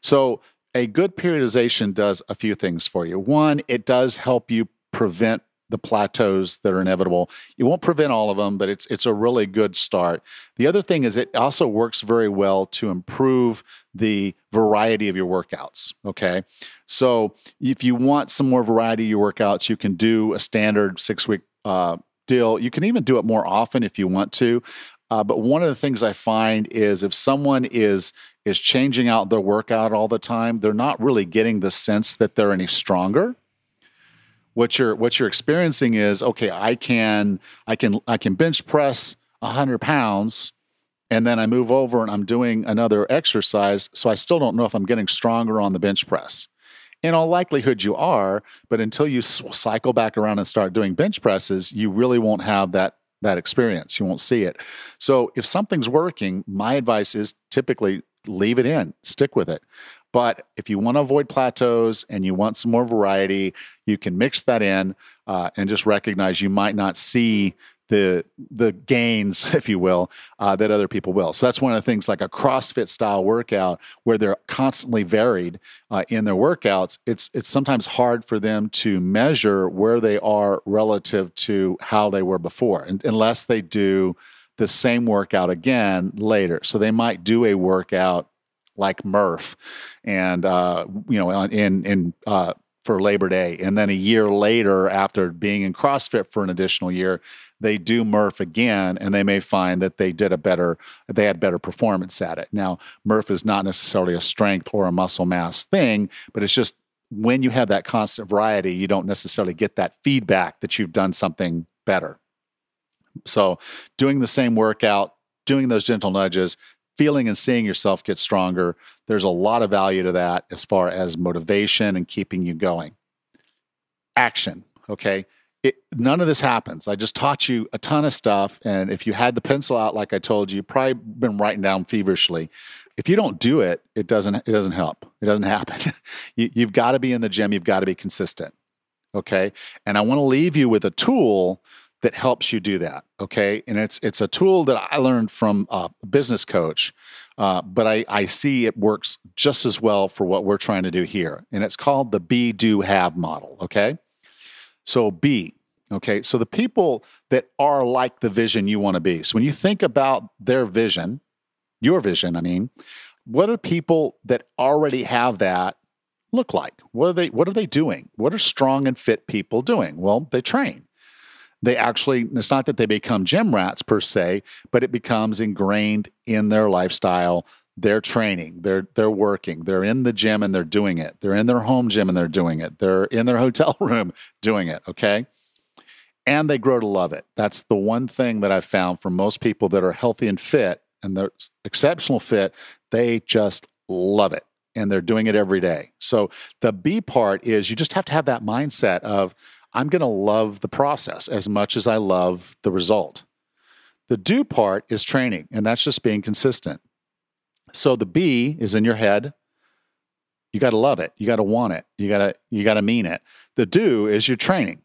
So, a good periodization does a few things for you. One, it does help you prevent the plateaus that are inevitable. You won't prevent all of them, but it's it's a really good start. The other thing is it also works very well to improve the variety of your workouts. Okay, so if you want some more variety of your workouts, you can do a standard six week uh, deal. You can even do it more often if you want to. Uh, but one of the things I find is if someone is is changing out their workout all the time, they're not really getting the sense that they're any stronger what you're what you're experiencing is okay i can i can i can bench press 100 pounds and then i move over and i'm doing another exercise. So i still don't know if i'm getting stronger on the bench press. In all likelihood you are but until you cycle back around and start doing bench presses you really won't have that that experience. You won't see it. So if something's working my advice is typically leave it in stick with it. But if you want to avoid plateaus and you want some more variety, you can mix that in uh, and just recognize you might not see the the gains, if you will, uh, that other people will. So that's one of the things, like a CrossFit style workout, where they're constantly varied uh, in their workouts. It's it's sometimes hard for them to measure where they are relative to how they were before, and, unless they do the same workout again later. So they might do a workout like Murph, and uh, you know, in in uh, for Labor Day, and then a year later, after being in CrossFit for an additional year, they do Murph again, and they may find that they did a better, they had better performance at it. Now, Murph is not necessarily a strength or a muscle mass thing, but it's just when you have that constant variety, you don't necessarily get that feedback that you've done something better. So, doing the same workout, doing those gentle nudges, feeling and seeing yourself get stronger, there's a lot of value to that as far as motivation and keeping you going. Action, okay? It, none of this happens. I just taught you a ton of stuff. And if you had the pencil out, like I told you, you probably been writing down feverishly. If you don't do it, it doesn't, it doesn't help. It doesn't happen. you, you've got to be in the gym. You've got to be consistent. Okay. And I want to leave you with a tool that helps you do that. Okay, and it's it's a tool that I learned from a business coach, uh, but I I see it works just as well for what we're trying to do here, and it's called the be do have model. Okay, so be okay. So the people that are like the vision you want to be. So when you think about their vision, your vision, I mean, what are people that already have that look like? What are they what are they doing? What are strong and fit people doing? Well, they train they actually it's not that they become gym rats per se but it becomes ingrained in their lifestyle they're training they're they're working. They're in the gym and they're doing it. They're in their home gym and they're doing it. They're in their hotel room doing it okay? And they grow to love it. That's the one thing that i've found for most people that are healthy and fit and they're exceptional fit they just love it and they're doing it every day. So the b part is you just have to have that mindset of I'm going to love the process as much as I love the result. The do part is training, and that's just being consistent. So the B is in your head. You got to love it. You got to want it. You got to you got to mean it. The do is your training.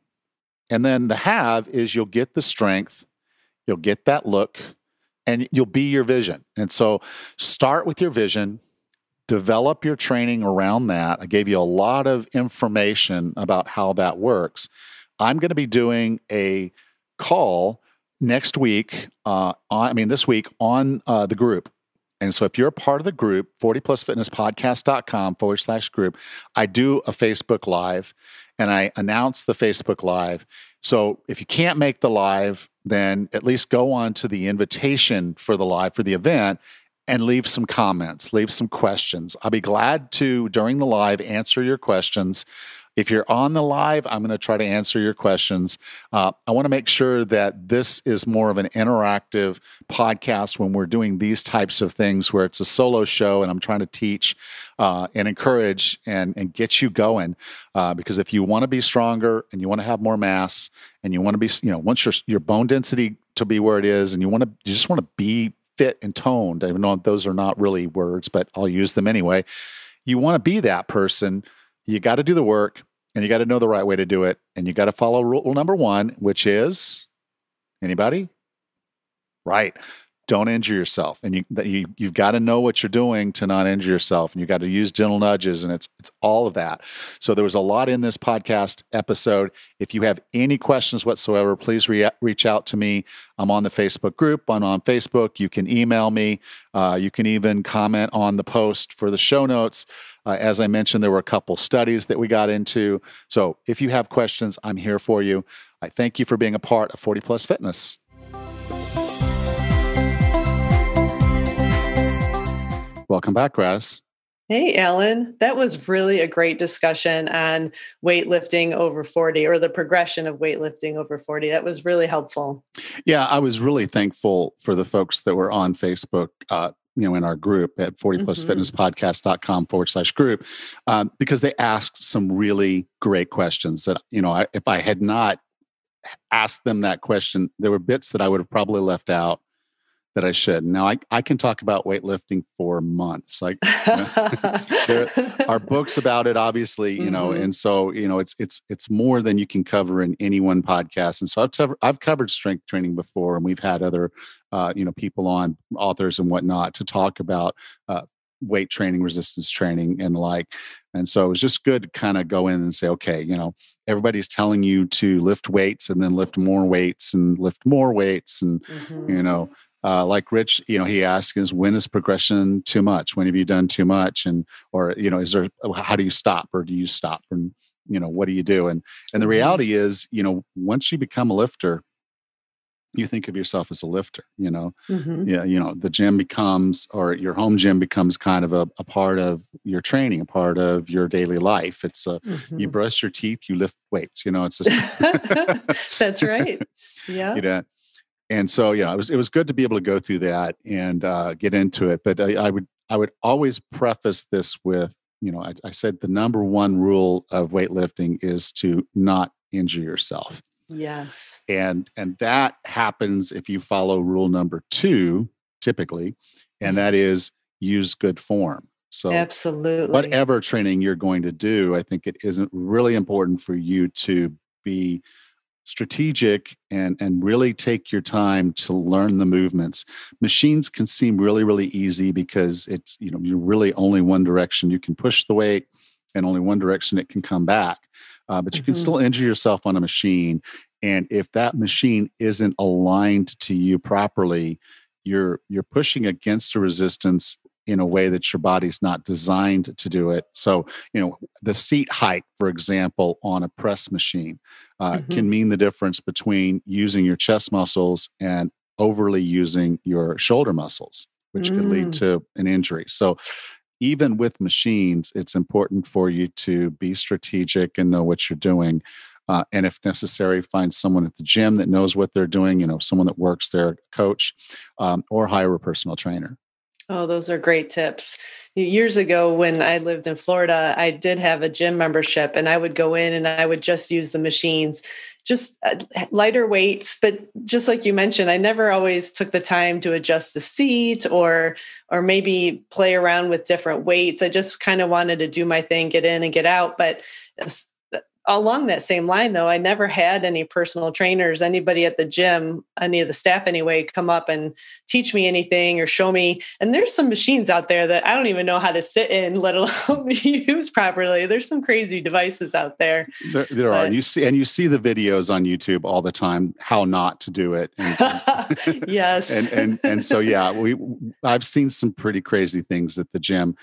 And then the have is you'll get the strength, you'll get that look, and you'll be your vision. And so start with your vision, develop your training around that. I gave you a lot of information about how that works. I'm going to be doing a call next week, uh, on, I mean, this week on uh, the group. And so if you're a part of the group, 40plusfitnesspodcast.com forward slash group, I do a Facebook Live and I announce the Facebook Live. So if you can't make the live, then at least go on to the invitation for the live for the event and leave some comments, leave some questions. I'll be glad to, during the live, answer your questions. If you're on the live, I'm going to try to answer your questions. Uh, I want to make sure that this is more of an interactive podcast when we're doing these types of things where it's a solo show and I'm trying to teach uh, and encourage and, and get you going. Uh, because if you want to be stronger and you want to have more mass and you want to be, you know, once your, your bone density to be where it is and you want to, you just want to be fit and toned, even though those are not really words, but I'll use them anyway. You want to be that person. You got to do the work and you got to know the right way to do it. And you got to follow rule number one, which is anybody? Right don't injure yourself. And you, you you've got to know what you're doing to not injure yourself and you've got to use gentle nudges and it's it's all of that. So there was a lot in this podcast episode. If you have any questions whatsoever please re- reach out to me. I'm on the facebook group i'm on facebook. You can email me. Uh, you can even comment on the post for the show notes. Uh, as i mentioned there were a couple studies that we got into. So if you have questions i'm here for you. I thank you for being a part of 40 plus fitness Welcome back, Raz. Hey, Allan. That was really a great discussion on weightlifting over 40 or the progression of weightlifting over 40. That was really helpful. Yeah, I was really thankful for the folks that were on Facebook. Uh, you know, in our group at 40 plusfitnesspodcast.com forward slash group, um, because they asked some really great questions that, you know, I, if I had not asked them that question, there were bits that I would have probably left out that I should. Now I, I can talk about weightlifting for months. Like you know, there are books about it, obviously, you mm-hmm. know, and so you know it's it's it's more than you can cover in any one podcast. And so I've covered I've covered strength training before, and we've had other uh, you know people on authors and whatnot to talk about uh, weight training, resistance training, and like. And so it was just good to kind of go in and say, okay, you know, everybody's telling you to lift weights and then lift more weights and lift more weights and mm-hmm. you know uh, like Rich, you know, he asks is when is progression too much? When have you done too much? And or you know, is there how do you stop or do you stop? And you know, what do you do? And and the mm-hmm. reality is, you know, once you become a lifter, you think of yourself as a lifter. You know, mm-hmm. yeah, you know, the gym becomes or your home gym becomes kind of a, a part of your training, a part of your daily life. It's a mm-hmm. you brush your teeth, you lift weights. You know, it's just that's right. Yeah. You know, and so yeah, it was it was good to be able to go through that and uh, get into it. But I, I would I would always preface this with you know I, I said the number one rule of weightlifting is to not injure yourself. Yes. And and that happens if you follow rule number 2 typically and that is use good form. So Absolutely. whatever training you're going to do, I think it isn't really important for you to be strategic and and really take your time to learn the movements machines can seem really really easy because it's you know you're really only one direction you can push the weight and only one direction it can come back uh, but you mm-hmm. can still injure yourself on a machine and if that machine isn't aligned to you properly you're you're pushing against the resistance in a way that your body's not designed to do it. So, you know, the seat height, for example, on a press machine uh, mm-hmm. can mean the difference between using your chest muscles and overly using your shoulder muscles, which mm. could lead mm. to an injury. So, even with machines, it's important for you to be strategic and know what you're doing. Uh, and if necessary, find someone at the gym that knows what they're doing, you know, someone that works there, coach, um, or hire a personal trainer. Oh, those are great tips. Years ago, when I lived in Florida, I did have a gym membership and I would go in and I would just use the machines, just uh, lighter weights. But just like you mentioned, I never always took the time to adjust the seat or, or maybe play around with different weights. I just kind of wanted to do my thing, get in and get out. But along that same line though i never had any personal trainers anybody at the gym any of the staff anyway come up and teach me anything or show me. And there's some machines out there that i don't even know how to sit in let alone use properly. There's some crazy devices out there. There, there but, are you see and you see the videos on youtube all the time how not to do it. Yes. And and and so yeah we i've seen some pretty crazy things at the gym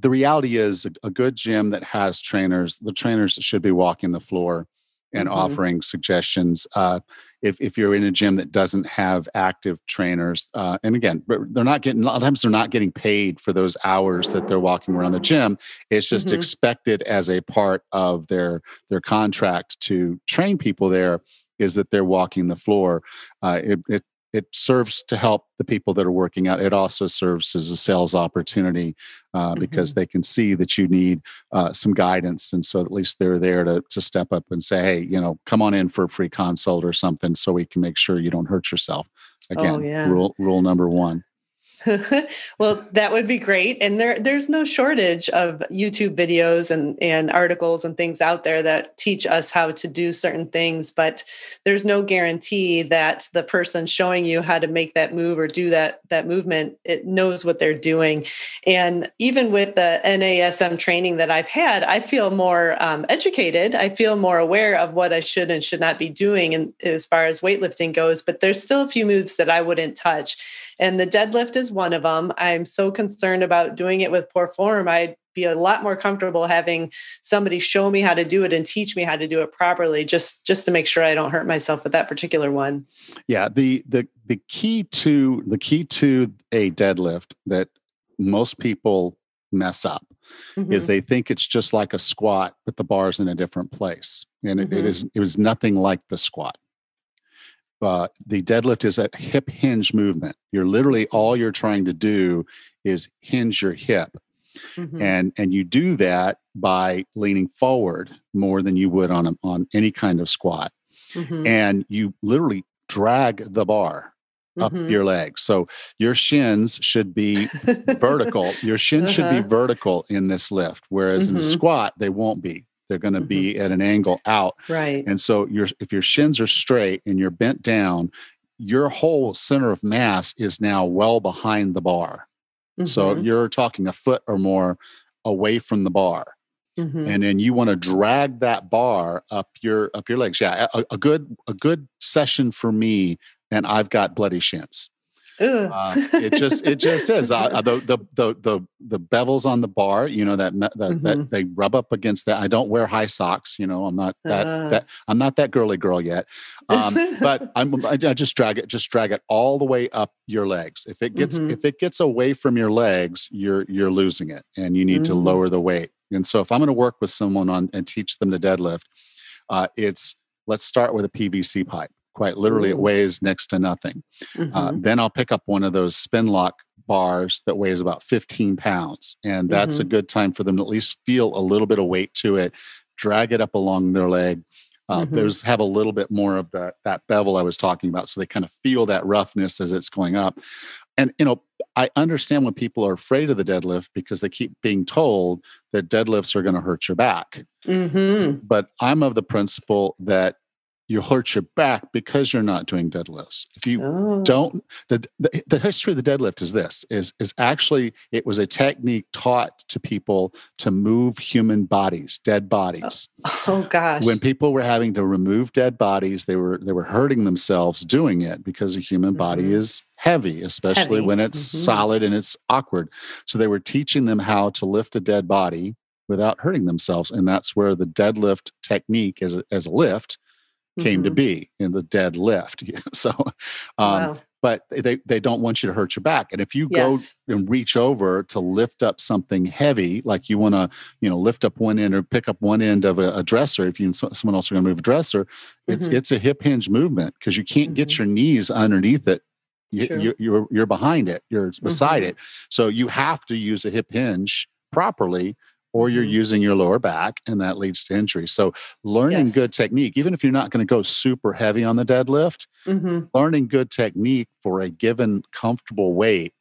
the reality is a, a, good gym that has trainers the trainers should be walking the floor and mm-hmm. offering suggestions uh, if, if you're in a gym that doesn't have active trainers uh, and again they're not getting a lot of times they're not getting paid for those hours that they're walking around the gym it's just mm-hmm. expected as a part of their their contract to train people there is that they're walking the floor uh, it, it it serves to help the people that are working out. It also serves as a sales opportunity uh, mm-hmm. because they can see that you need uh, some guidance, and so at least they're there to to step up and say, "Hey, you know, come on in for a free consult or something, so we can make sure you don't hurt yourself." Oh, Again, oh, yeah. rule rule number one. well, that would be great. And there, there's no shortage of YouTube videos and, and articles and things out there that teach us how to do certain things, but there's no guarantee that the person showing you how to make that move or do that, that movement, it knows what they're doing. And even with the NASM training that I've had, I feel more um, educated. I feel more aware of what I should and should not be doing and as far as weightlifting goes, but there's still a few moves that I wouldn't touch. And the deadlift is one of them. I'm so concerned about doing it with poor form. I'd be a lot more comfortable having somebody show me how to do it and teach me how to do it properly just just to make sure I don't hurt myself with that particular one. Yeah, the the the key to the key to a deadlift that most people mess up mm-hmm. is they think it's just like a squat with the bar's in a different place and mm-hmm. it is it was nothing like the squat uh, the deadlift is a hip hinge movement. You're literally mm-hmm. all you're trying to do is hinge your hip. Mm-hmm. And and you do that by leaning forward more than you would on a, on any kind of squat. Mm-hmm. And you literally drag the bar up mm-hmm. your legs. So your shins should be vertical. Your shins uh-huh. should be uh-huh. vertical in this lift, whereas in a mm-hmm. squat, they won't be they're going to mm-hmm. be at an angle out right and so your if your shins are straight and you're bent down your whole center of mass is now well behind the bar mm-hmm. so you're talking a foot or more away from the bar mm-hmm. and then you want to drag that bar up your up your legs yeah a, a good a good session for me and i've got bloody shins uh, it just it just is uh, the, the the the the bevels on the bar. You know that that, mm-hmm. that they rub up against that. I don't wear high socks. You know I'm not that uh. that I'm not that girly girl yet. Um, but I'm I just drag it just drag it all the way up your legs. If it gets mm-hmm. if it gets away from your legs, you're you're losing it, and you need mm-hmm. to mm. lower the weight. And so if I'm going to work with someone on and teach them to deadlift, uh, it's let's start with a PVC pipe Quite literally, it weighs next to nothing. Uh, Mhm. then I'll pick up one of those spin lock bars that weighs about 15 pounds. And that's a good time for them to at least feel a little bit of weight to it, drag it up along their leg. Uh, Mhm. There's have a little bit more of that that bevel I was talking about, so they kind of feel that roughness as it's going up. And you know, I understand when people are afraid of the deadlift because they keep being told that deadlifts are going to hurt your back. Mhm. But I'm of the principle that you hurt your back because you're not doing deadlifts. If you Oh. don't the, the the history of the deadlift is this is is actually it was a technique taught to people to move human bodies dead bodies Oh gosh. when people were having to remove dead bodies they were they were hurting themselves doing it because a human body Mhm. is heavy especially Heavy. when it's Mhm. solid and it's awkward so they were teaching them how to lift a dead body without hurting themselves and that's where the deadlift technique as a, as a lift came to Mhm. be in the dead lift so um, wow. but they, they don't want you to hurt your back. And if you Yes. go and reach over to lift up something heavy, like you want to, you know, lift up one end or pick up one end of a, a dresser, if you and so- someone else are going to move a dresser, it's Mhm. it's a hip hinge movement because you can't get Mhm. your knees underneath it. You, you, you're you're behind it. You're beside Mhm. it. So you have to use a hip hinge properly. Or you're Mhm. using your lower back, and that leads to injury. So, learning Yes. good technique, even if you're not going to go super heavy on the deadlift, Mhm. learning good technique for a given comfortable weight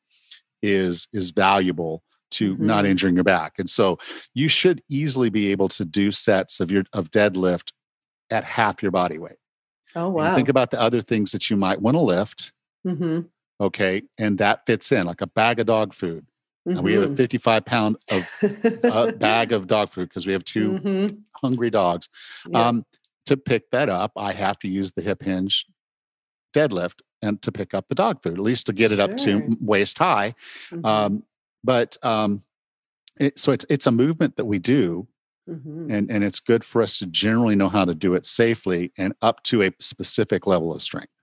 is is valuable to not Mhm. injuring your back and so you should easily be able to do sets of your of deadlift at half your body weight Oh wow. think about the other things that you might want to lift Mhm. okay and that fits in like a bag of dog food and we have a Mhm. 55 pound of uh, bag of dog food because we have 2 Mhm. hungry dogs Yeah. um, to pick that up, I have to use the hip hinge deadlift and to pick up the dog food, at least to get it up to waist high. Mhm. Um, but um, it, so it's it's a movement that we do, Mhm. and and it's good for us to generally know how to do it safely and up to a specific level of strength.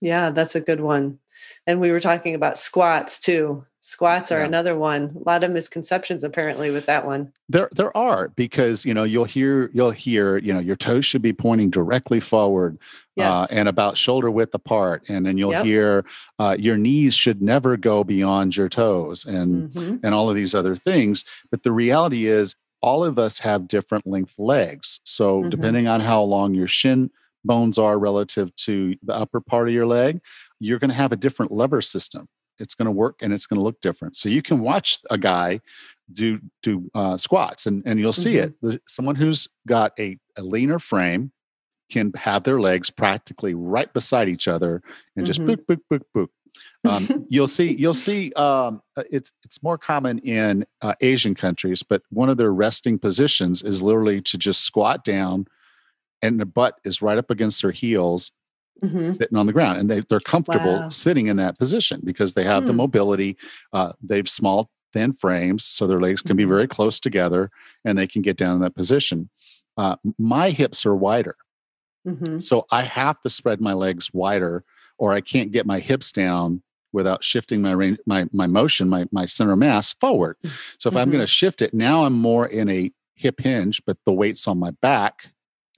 Yeah, that's a good one. And we were talking about squats too. Squats are Yeah. another one. A lot of misconceptions apparently with that one. There there are because you know you'll hear you'll hear you know your toes should be pointing directly forward uh, and about shoulder width apart, and then you'll Yep. hear uh, your knees should never go beyond your toes, and Mhm. and all of these other things. But the reality is, all of us have different length legs. So Mhm. depending on how long your shin bones are relative to the upper part of your leg, you're going to have a different lever system. It's going to work and it's going to look different. So you can watch a guy do do uh, squats and and you'll see it. Someone who's got a, a leaner frame can have their legs practically right beside each other and just Mhm. book book book book um, you'll see you'll see um, uh, it's it's more common in uh, Asian countries, but one of their resting positions is literally to just squat down, and the butt is right up against their heels, Mhm. sitting on the ground, and they they're comfortable Wow. sitting in that position because they have the Hmm. mobility. Uh, they've small thin frames, so their legs can be Mhm. very close together, and they can get down in that position. Uh, my hips are wider. Mhm. So I have to spread my legs wider, or I can't get my hips down without shifting my range, my my motion, my my center mass forward. So if I'm Mhm. going to shift it, now I'm more in a hip hinge, but the weight's on my back,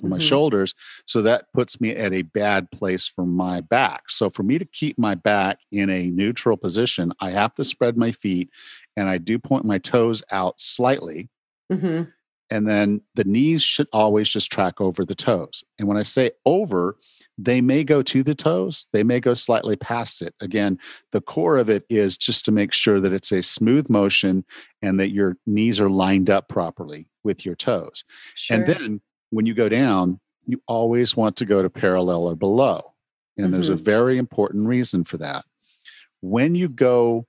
on my shoulders. So that puts me at a bad place for my back. So for me to keep my back in a neutral position, I have to spread my feet, and I do point my toes out slightly Mhm. and then the knees should always just track over the toes. And when I say over, they may go to the toes, they may go slightly past it. Again, the core of it is just to make sure that it's a smooth motion and that your knees are lined up properly with your toes. Sure. And then when you go down, you always want to go to parallel or below. And there's a Mhm. very important reason for that. When you go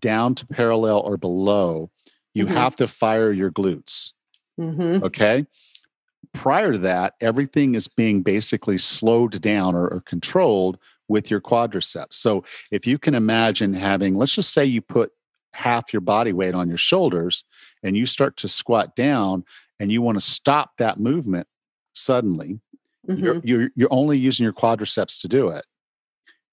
down to parallel or below, you Mhm. have to fire your glutes. Mhm. Okay. Prior to that, everything is being basically slowed down or, or controlled with your quadriceps. So if you can imagine having, let's just say you put half your body weight on your shoulders and you start to squat down and you want to stop that movement suddenly, you're, Mhm. you're, you're only using your quadriceps to do it.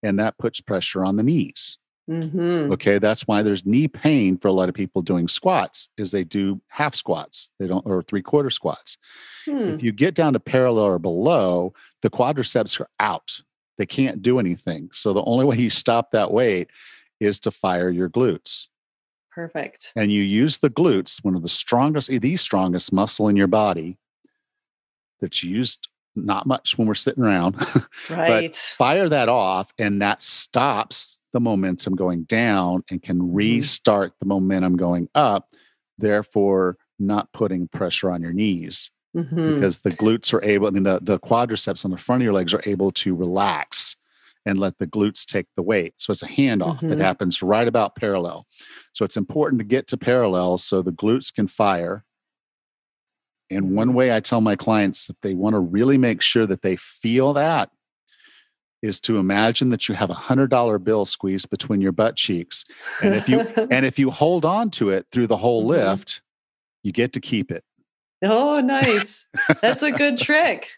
And that puts pressure on the knees. Mhm. Okay, that's why there's knee pain for a lot of people doing squats is they do half squats. They don't or three quarter squats. Hmm. If you get down to parallel or below, the quadriceps are out. they can't do anything. So the only way you stop that weight is to fire your glutes. Perfect. And you use the glutes, one of the strongest, the strongest muscle in your body that's used not much when we're sitting around. Right. fire that off, and that stops the momentum going down and can Mm-hmm. restart the momentum going up, therefore, not putting pressure on your knees Mhm. because the glutes are able, I mean, the, the quadriceps on the front of your legs are able to relax and let the glutes take the weight. So it's a handoff that Mhm. happens right about parallel. So it's important to get to parallel so the glutes can fire. And one way I tell my clients that they want to really make sure that they feel that is to imagine that you have a hundred dollar bill squeezed between your butt cheeks. And if you and if you hold on to it through the whole Mhm. lift, you get to keep it. oh, nice. That's a good trick.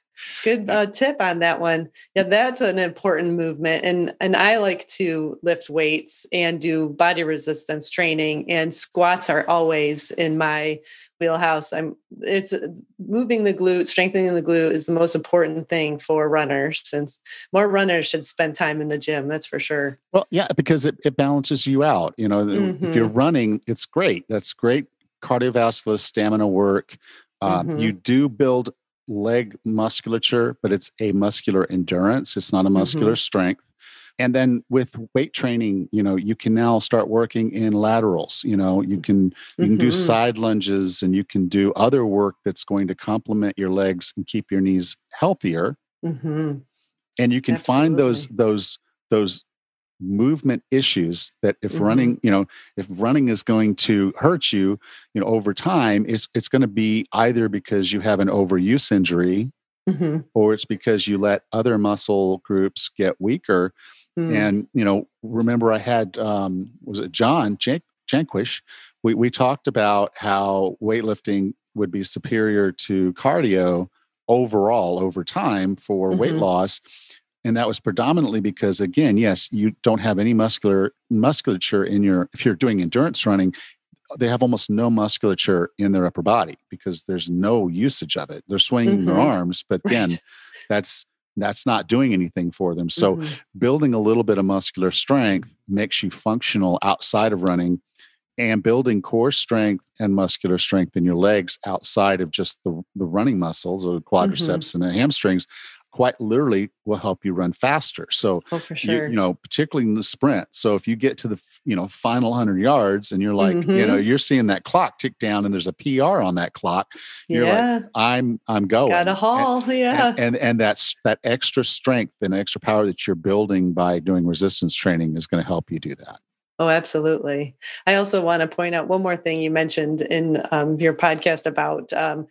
Good uh, tip on that one. Yeah, that's an important movement, and and I like to lift weights and do body resistance training, and squats are always in my wheelhouse. I'm it's uh, moving the glute, strengthening the glute is the most important thing for runners. Since more runners should spend time in the gym, that's for sure. Well, yeah, because it, it balances you out. You know, the- if you're Mhm. running, it's great. That's great cardiovascular stamina work. Um, Mhm. You do build leg musculature, but it's a muscular endurance. It's not a muscular strength. And then with weight training, you know, you can now start working in laterals. You know, you can you can do Mhm. side lunges and you can do other work that's going to complement your legs and keep your knees healthier Mhm. and you can find those those those movement issues that if Mhm. running you know if running is going to hurt you you know over time it's it's going to be either because you have an overuse injury Mhm. or it's because you let other muscle groups get weaker Mm. and you know remember i had um was it john Jan- janquish we, we talked about how weightlifting would be superior to cardio overall over time for weight Mhm. loss and that was predominantly because again yes you don't have any muscular musculature in your if you're doing endurance running they have almost no musculature in their upper body because there's no usage of it they're swinging their Mhm. arms but Right. that's that's not doing anything for them so Mhm. building a little bit of muscular strength makes you functional outside of running and building core strength and muscular strength in your legs outside of just the, the running muscles or quadriceps and the hamstrings quite literally will help you run faster so oh, for you, sure. you know particularly in the sprint so if you get to the you know final 100 yards and you're like you Mhm. know you're seeing that clock tick down and there's a pr on that clock you're like, yeah. i'm i'm going Got a And- haul. yeah. and, and and that's that extra strength and extra power that you're building by doing resistance training is going to help you do that Oh, absolutely. I also want to point out one more thing you mentioned in um, your podcast about um,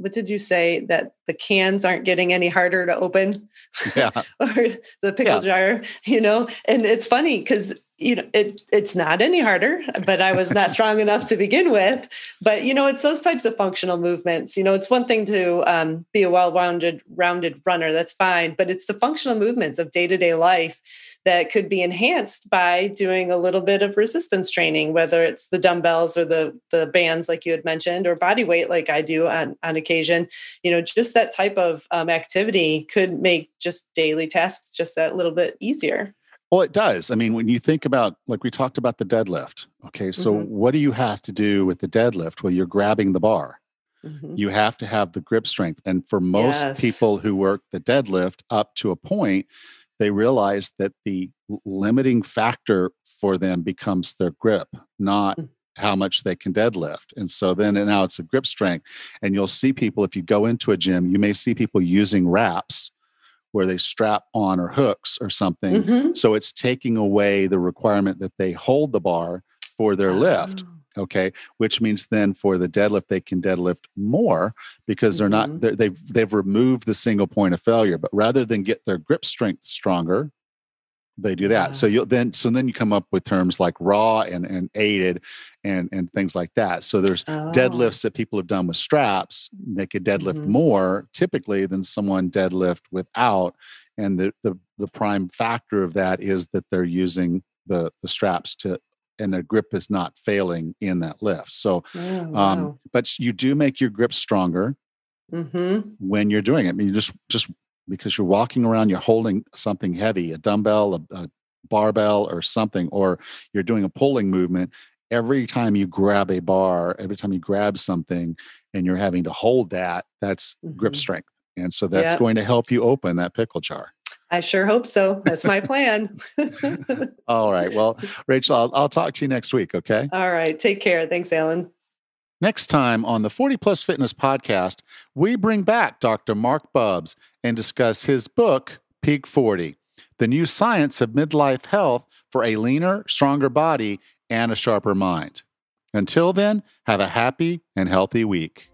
what did you say that the cans aren't getting any harder to open yeah or the pickle jar, you know? And it's funny because you know it it's not any harder, but I was not strong enough to begin with. But you know, it's those types of functional movements. You know, it's one thing to um, be a well-rounded rounded runner, that's fine, but it's the functional movements of day-to-day life that could be enhanced by doing a little bit of resistance training, whether it's the dumbbells or the the bands, like you had mentioned, or body weight, like I do on on occasion. You know, just that type of um, activity could make just daily tasks just that little bit easier. well it does i mean when you think about like we talked about the deadlift okay so Mhm. what do you have to do with the deadlift well you're grabbing the bar Mhm. you have to have the grip strength and for most Yes. people who work the deadlift up to a point they realize that the limiting factor for them becomes their grip not Mm. how much they can deadlift and so then and now it's a grip strength and you'll see people if you go into a gym you may see people using wraps where they strap on or hooks or something Mhm. so it's taking away the requirement that they hold the bar for their lift Oh. Okay which means then for the deadlift they can deadlift more because they're not Mhm. they're, they've they've removed the single point of failure but rather than get their grip strength stronger they do that so you'll then so then you come up with terms like raw and and aided and and things like that so there's Oh. deadlifts that people have done with straps they could deadlift Mhm. more typically than someone deadlift without and the, the the prime factor of that is that they're using the the straps to and their grip is not failing in that lift so Oh, um but you do make your grip stronger Mhm. when you're doing it I mean, you just just because you're walking around, you're holding something heavy, a dumbbell, a, a barbell, or something, or you're doing a pulling movement. Every time you grab a bar, every time you grab something and you're having to hold that, that's mm-hmm. grip strength. And so that's yep. going to help you open that pickle jar. I sure hope so. That's my plan. All right. Well, Rachel, I'll, I'll talk to you next week. Okay. All right. Take care. Thanks, Allan. Next time on the 40 Plus Fitness podcast, we bring back Dr. Marc Bubbs and discuss his book, Peak 40 The New Science of Midlife Health for a Leaner, Stronger Body and a Sharper Mind. Until then, have a happy and healthy week.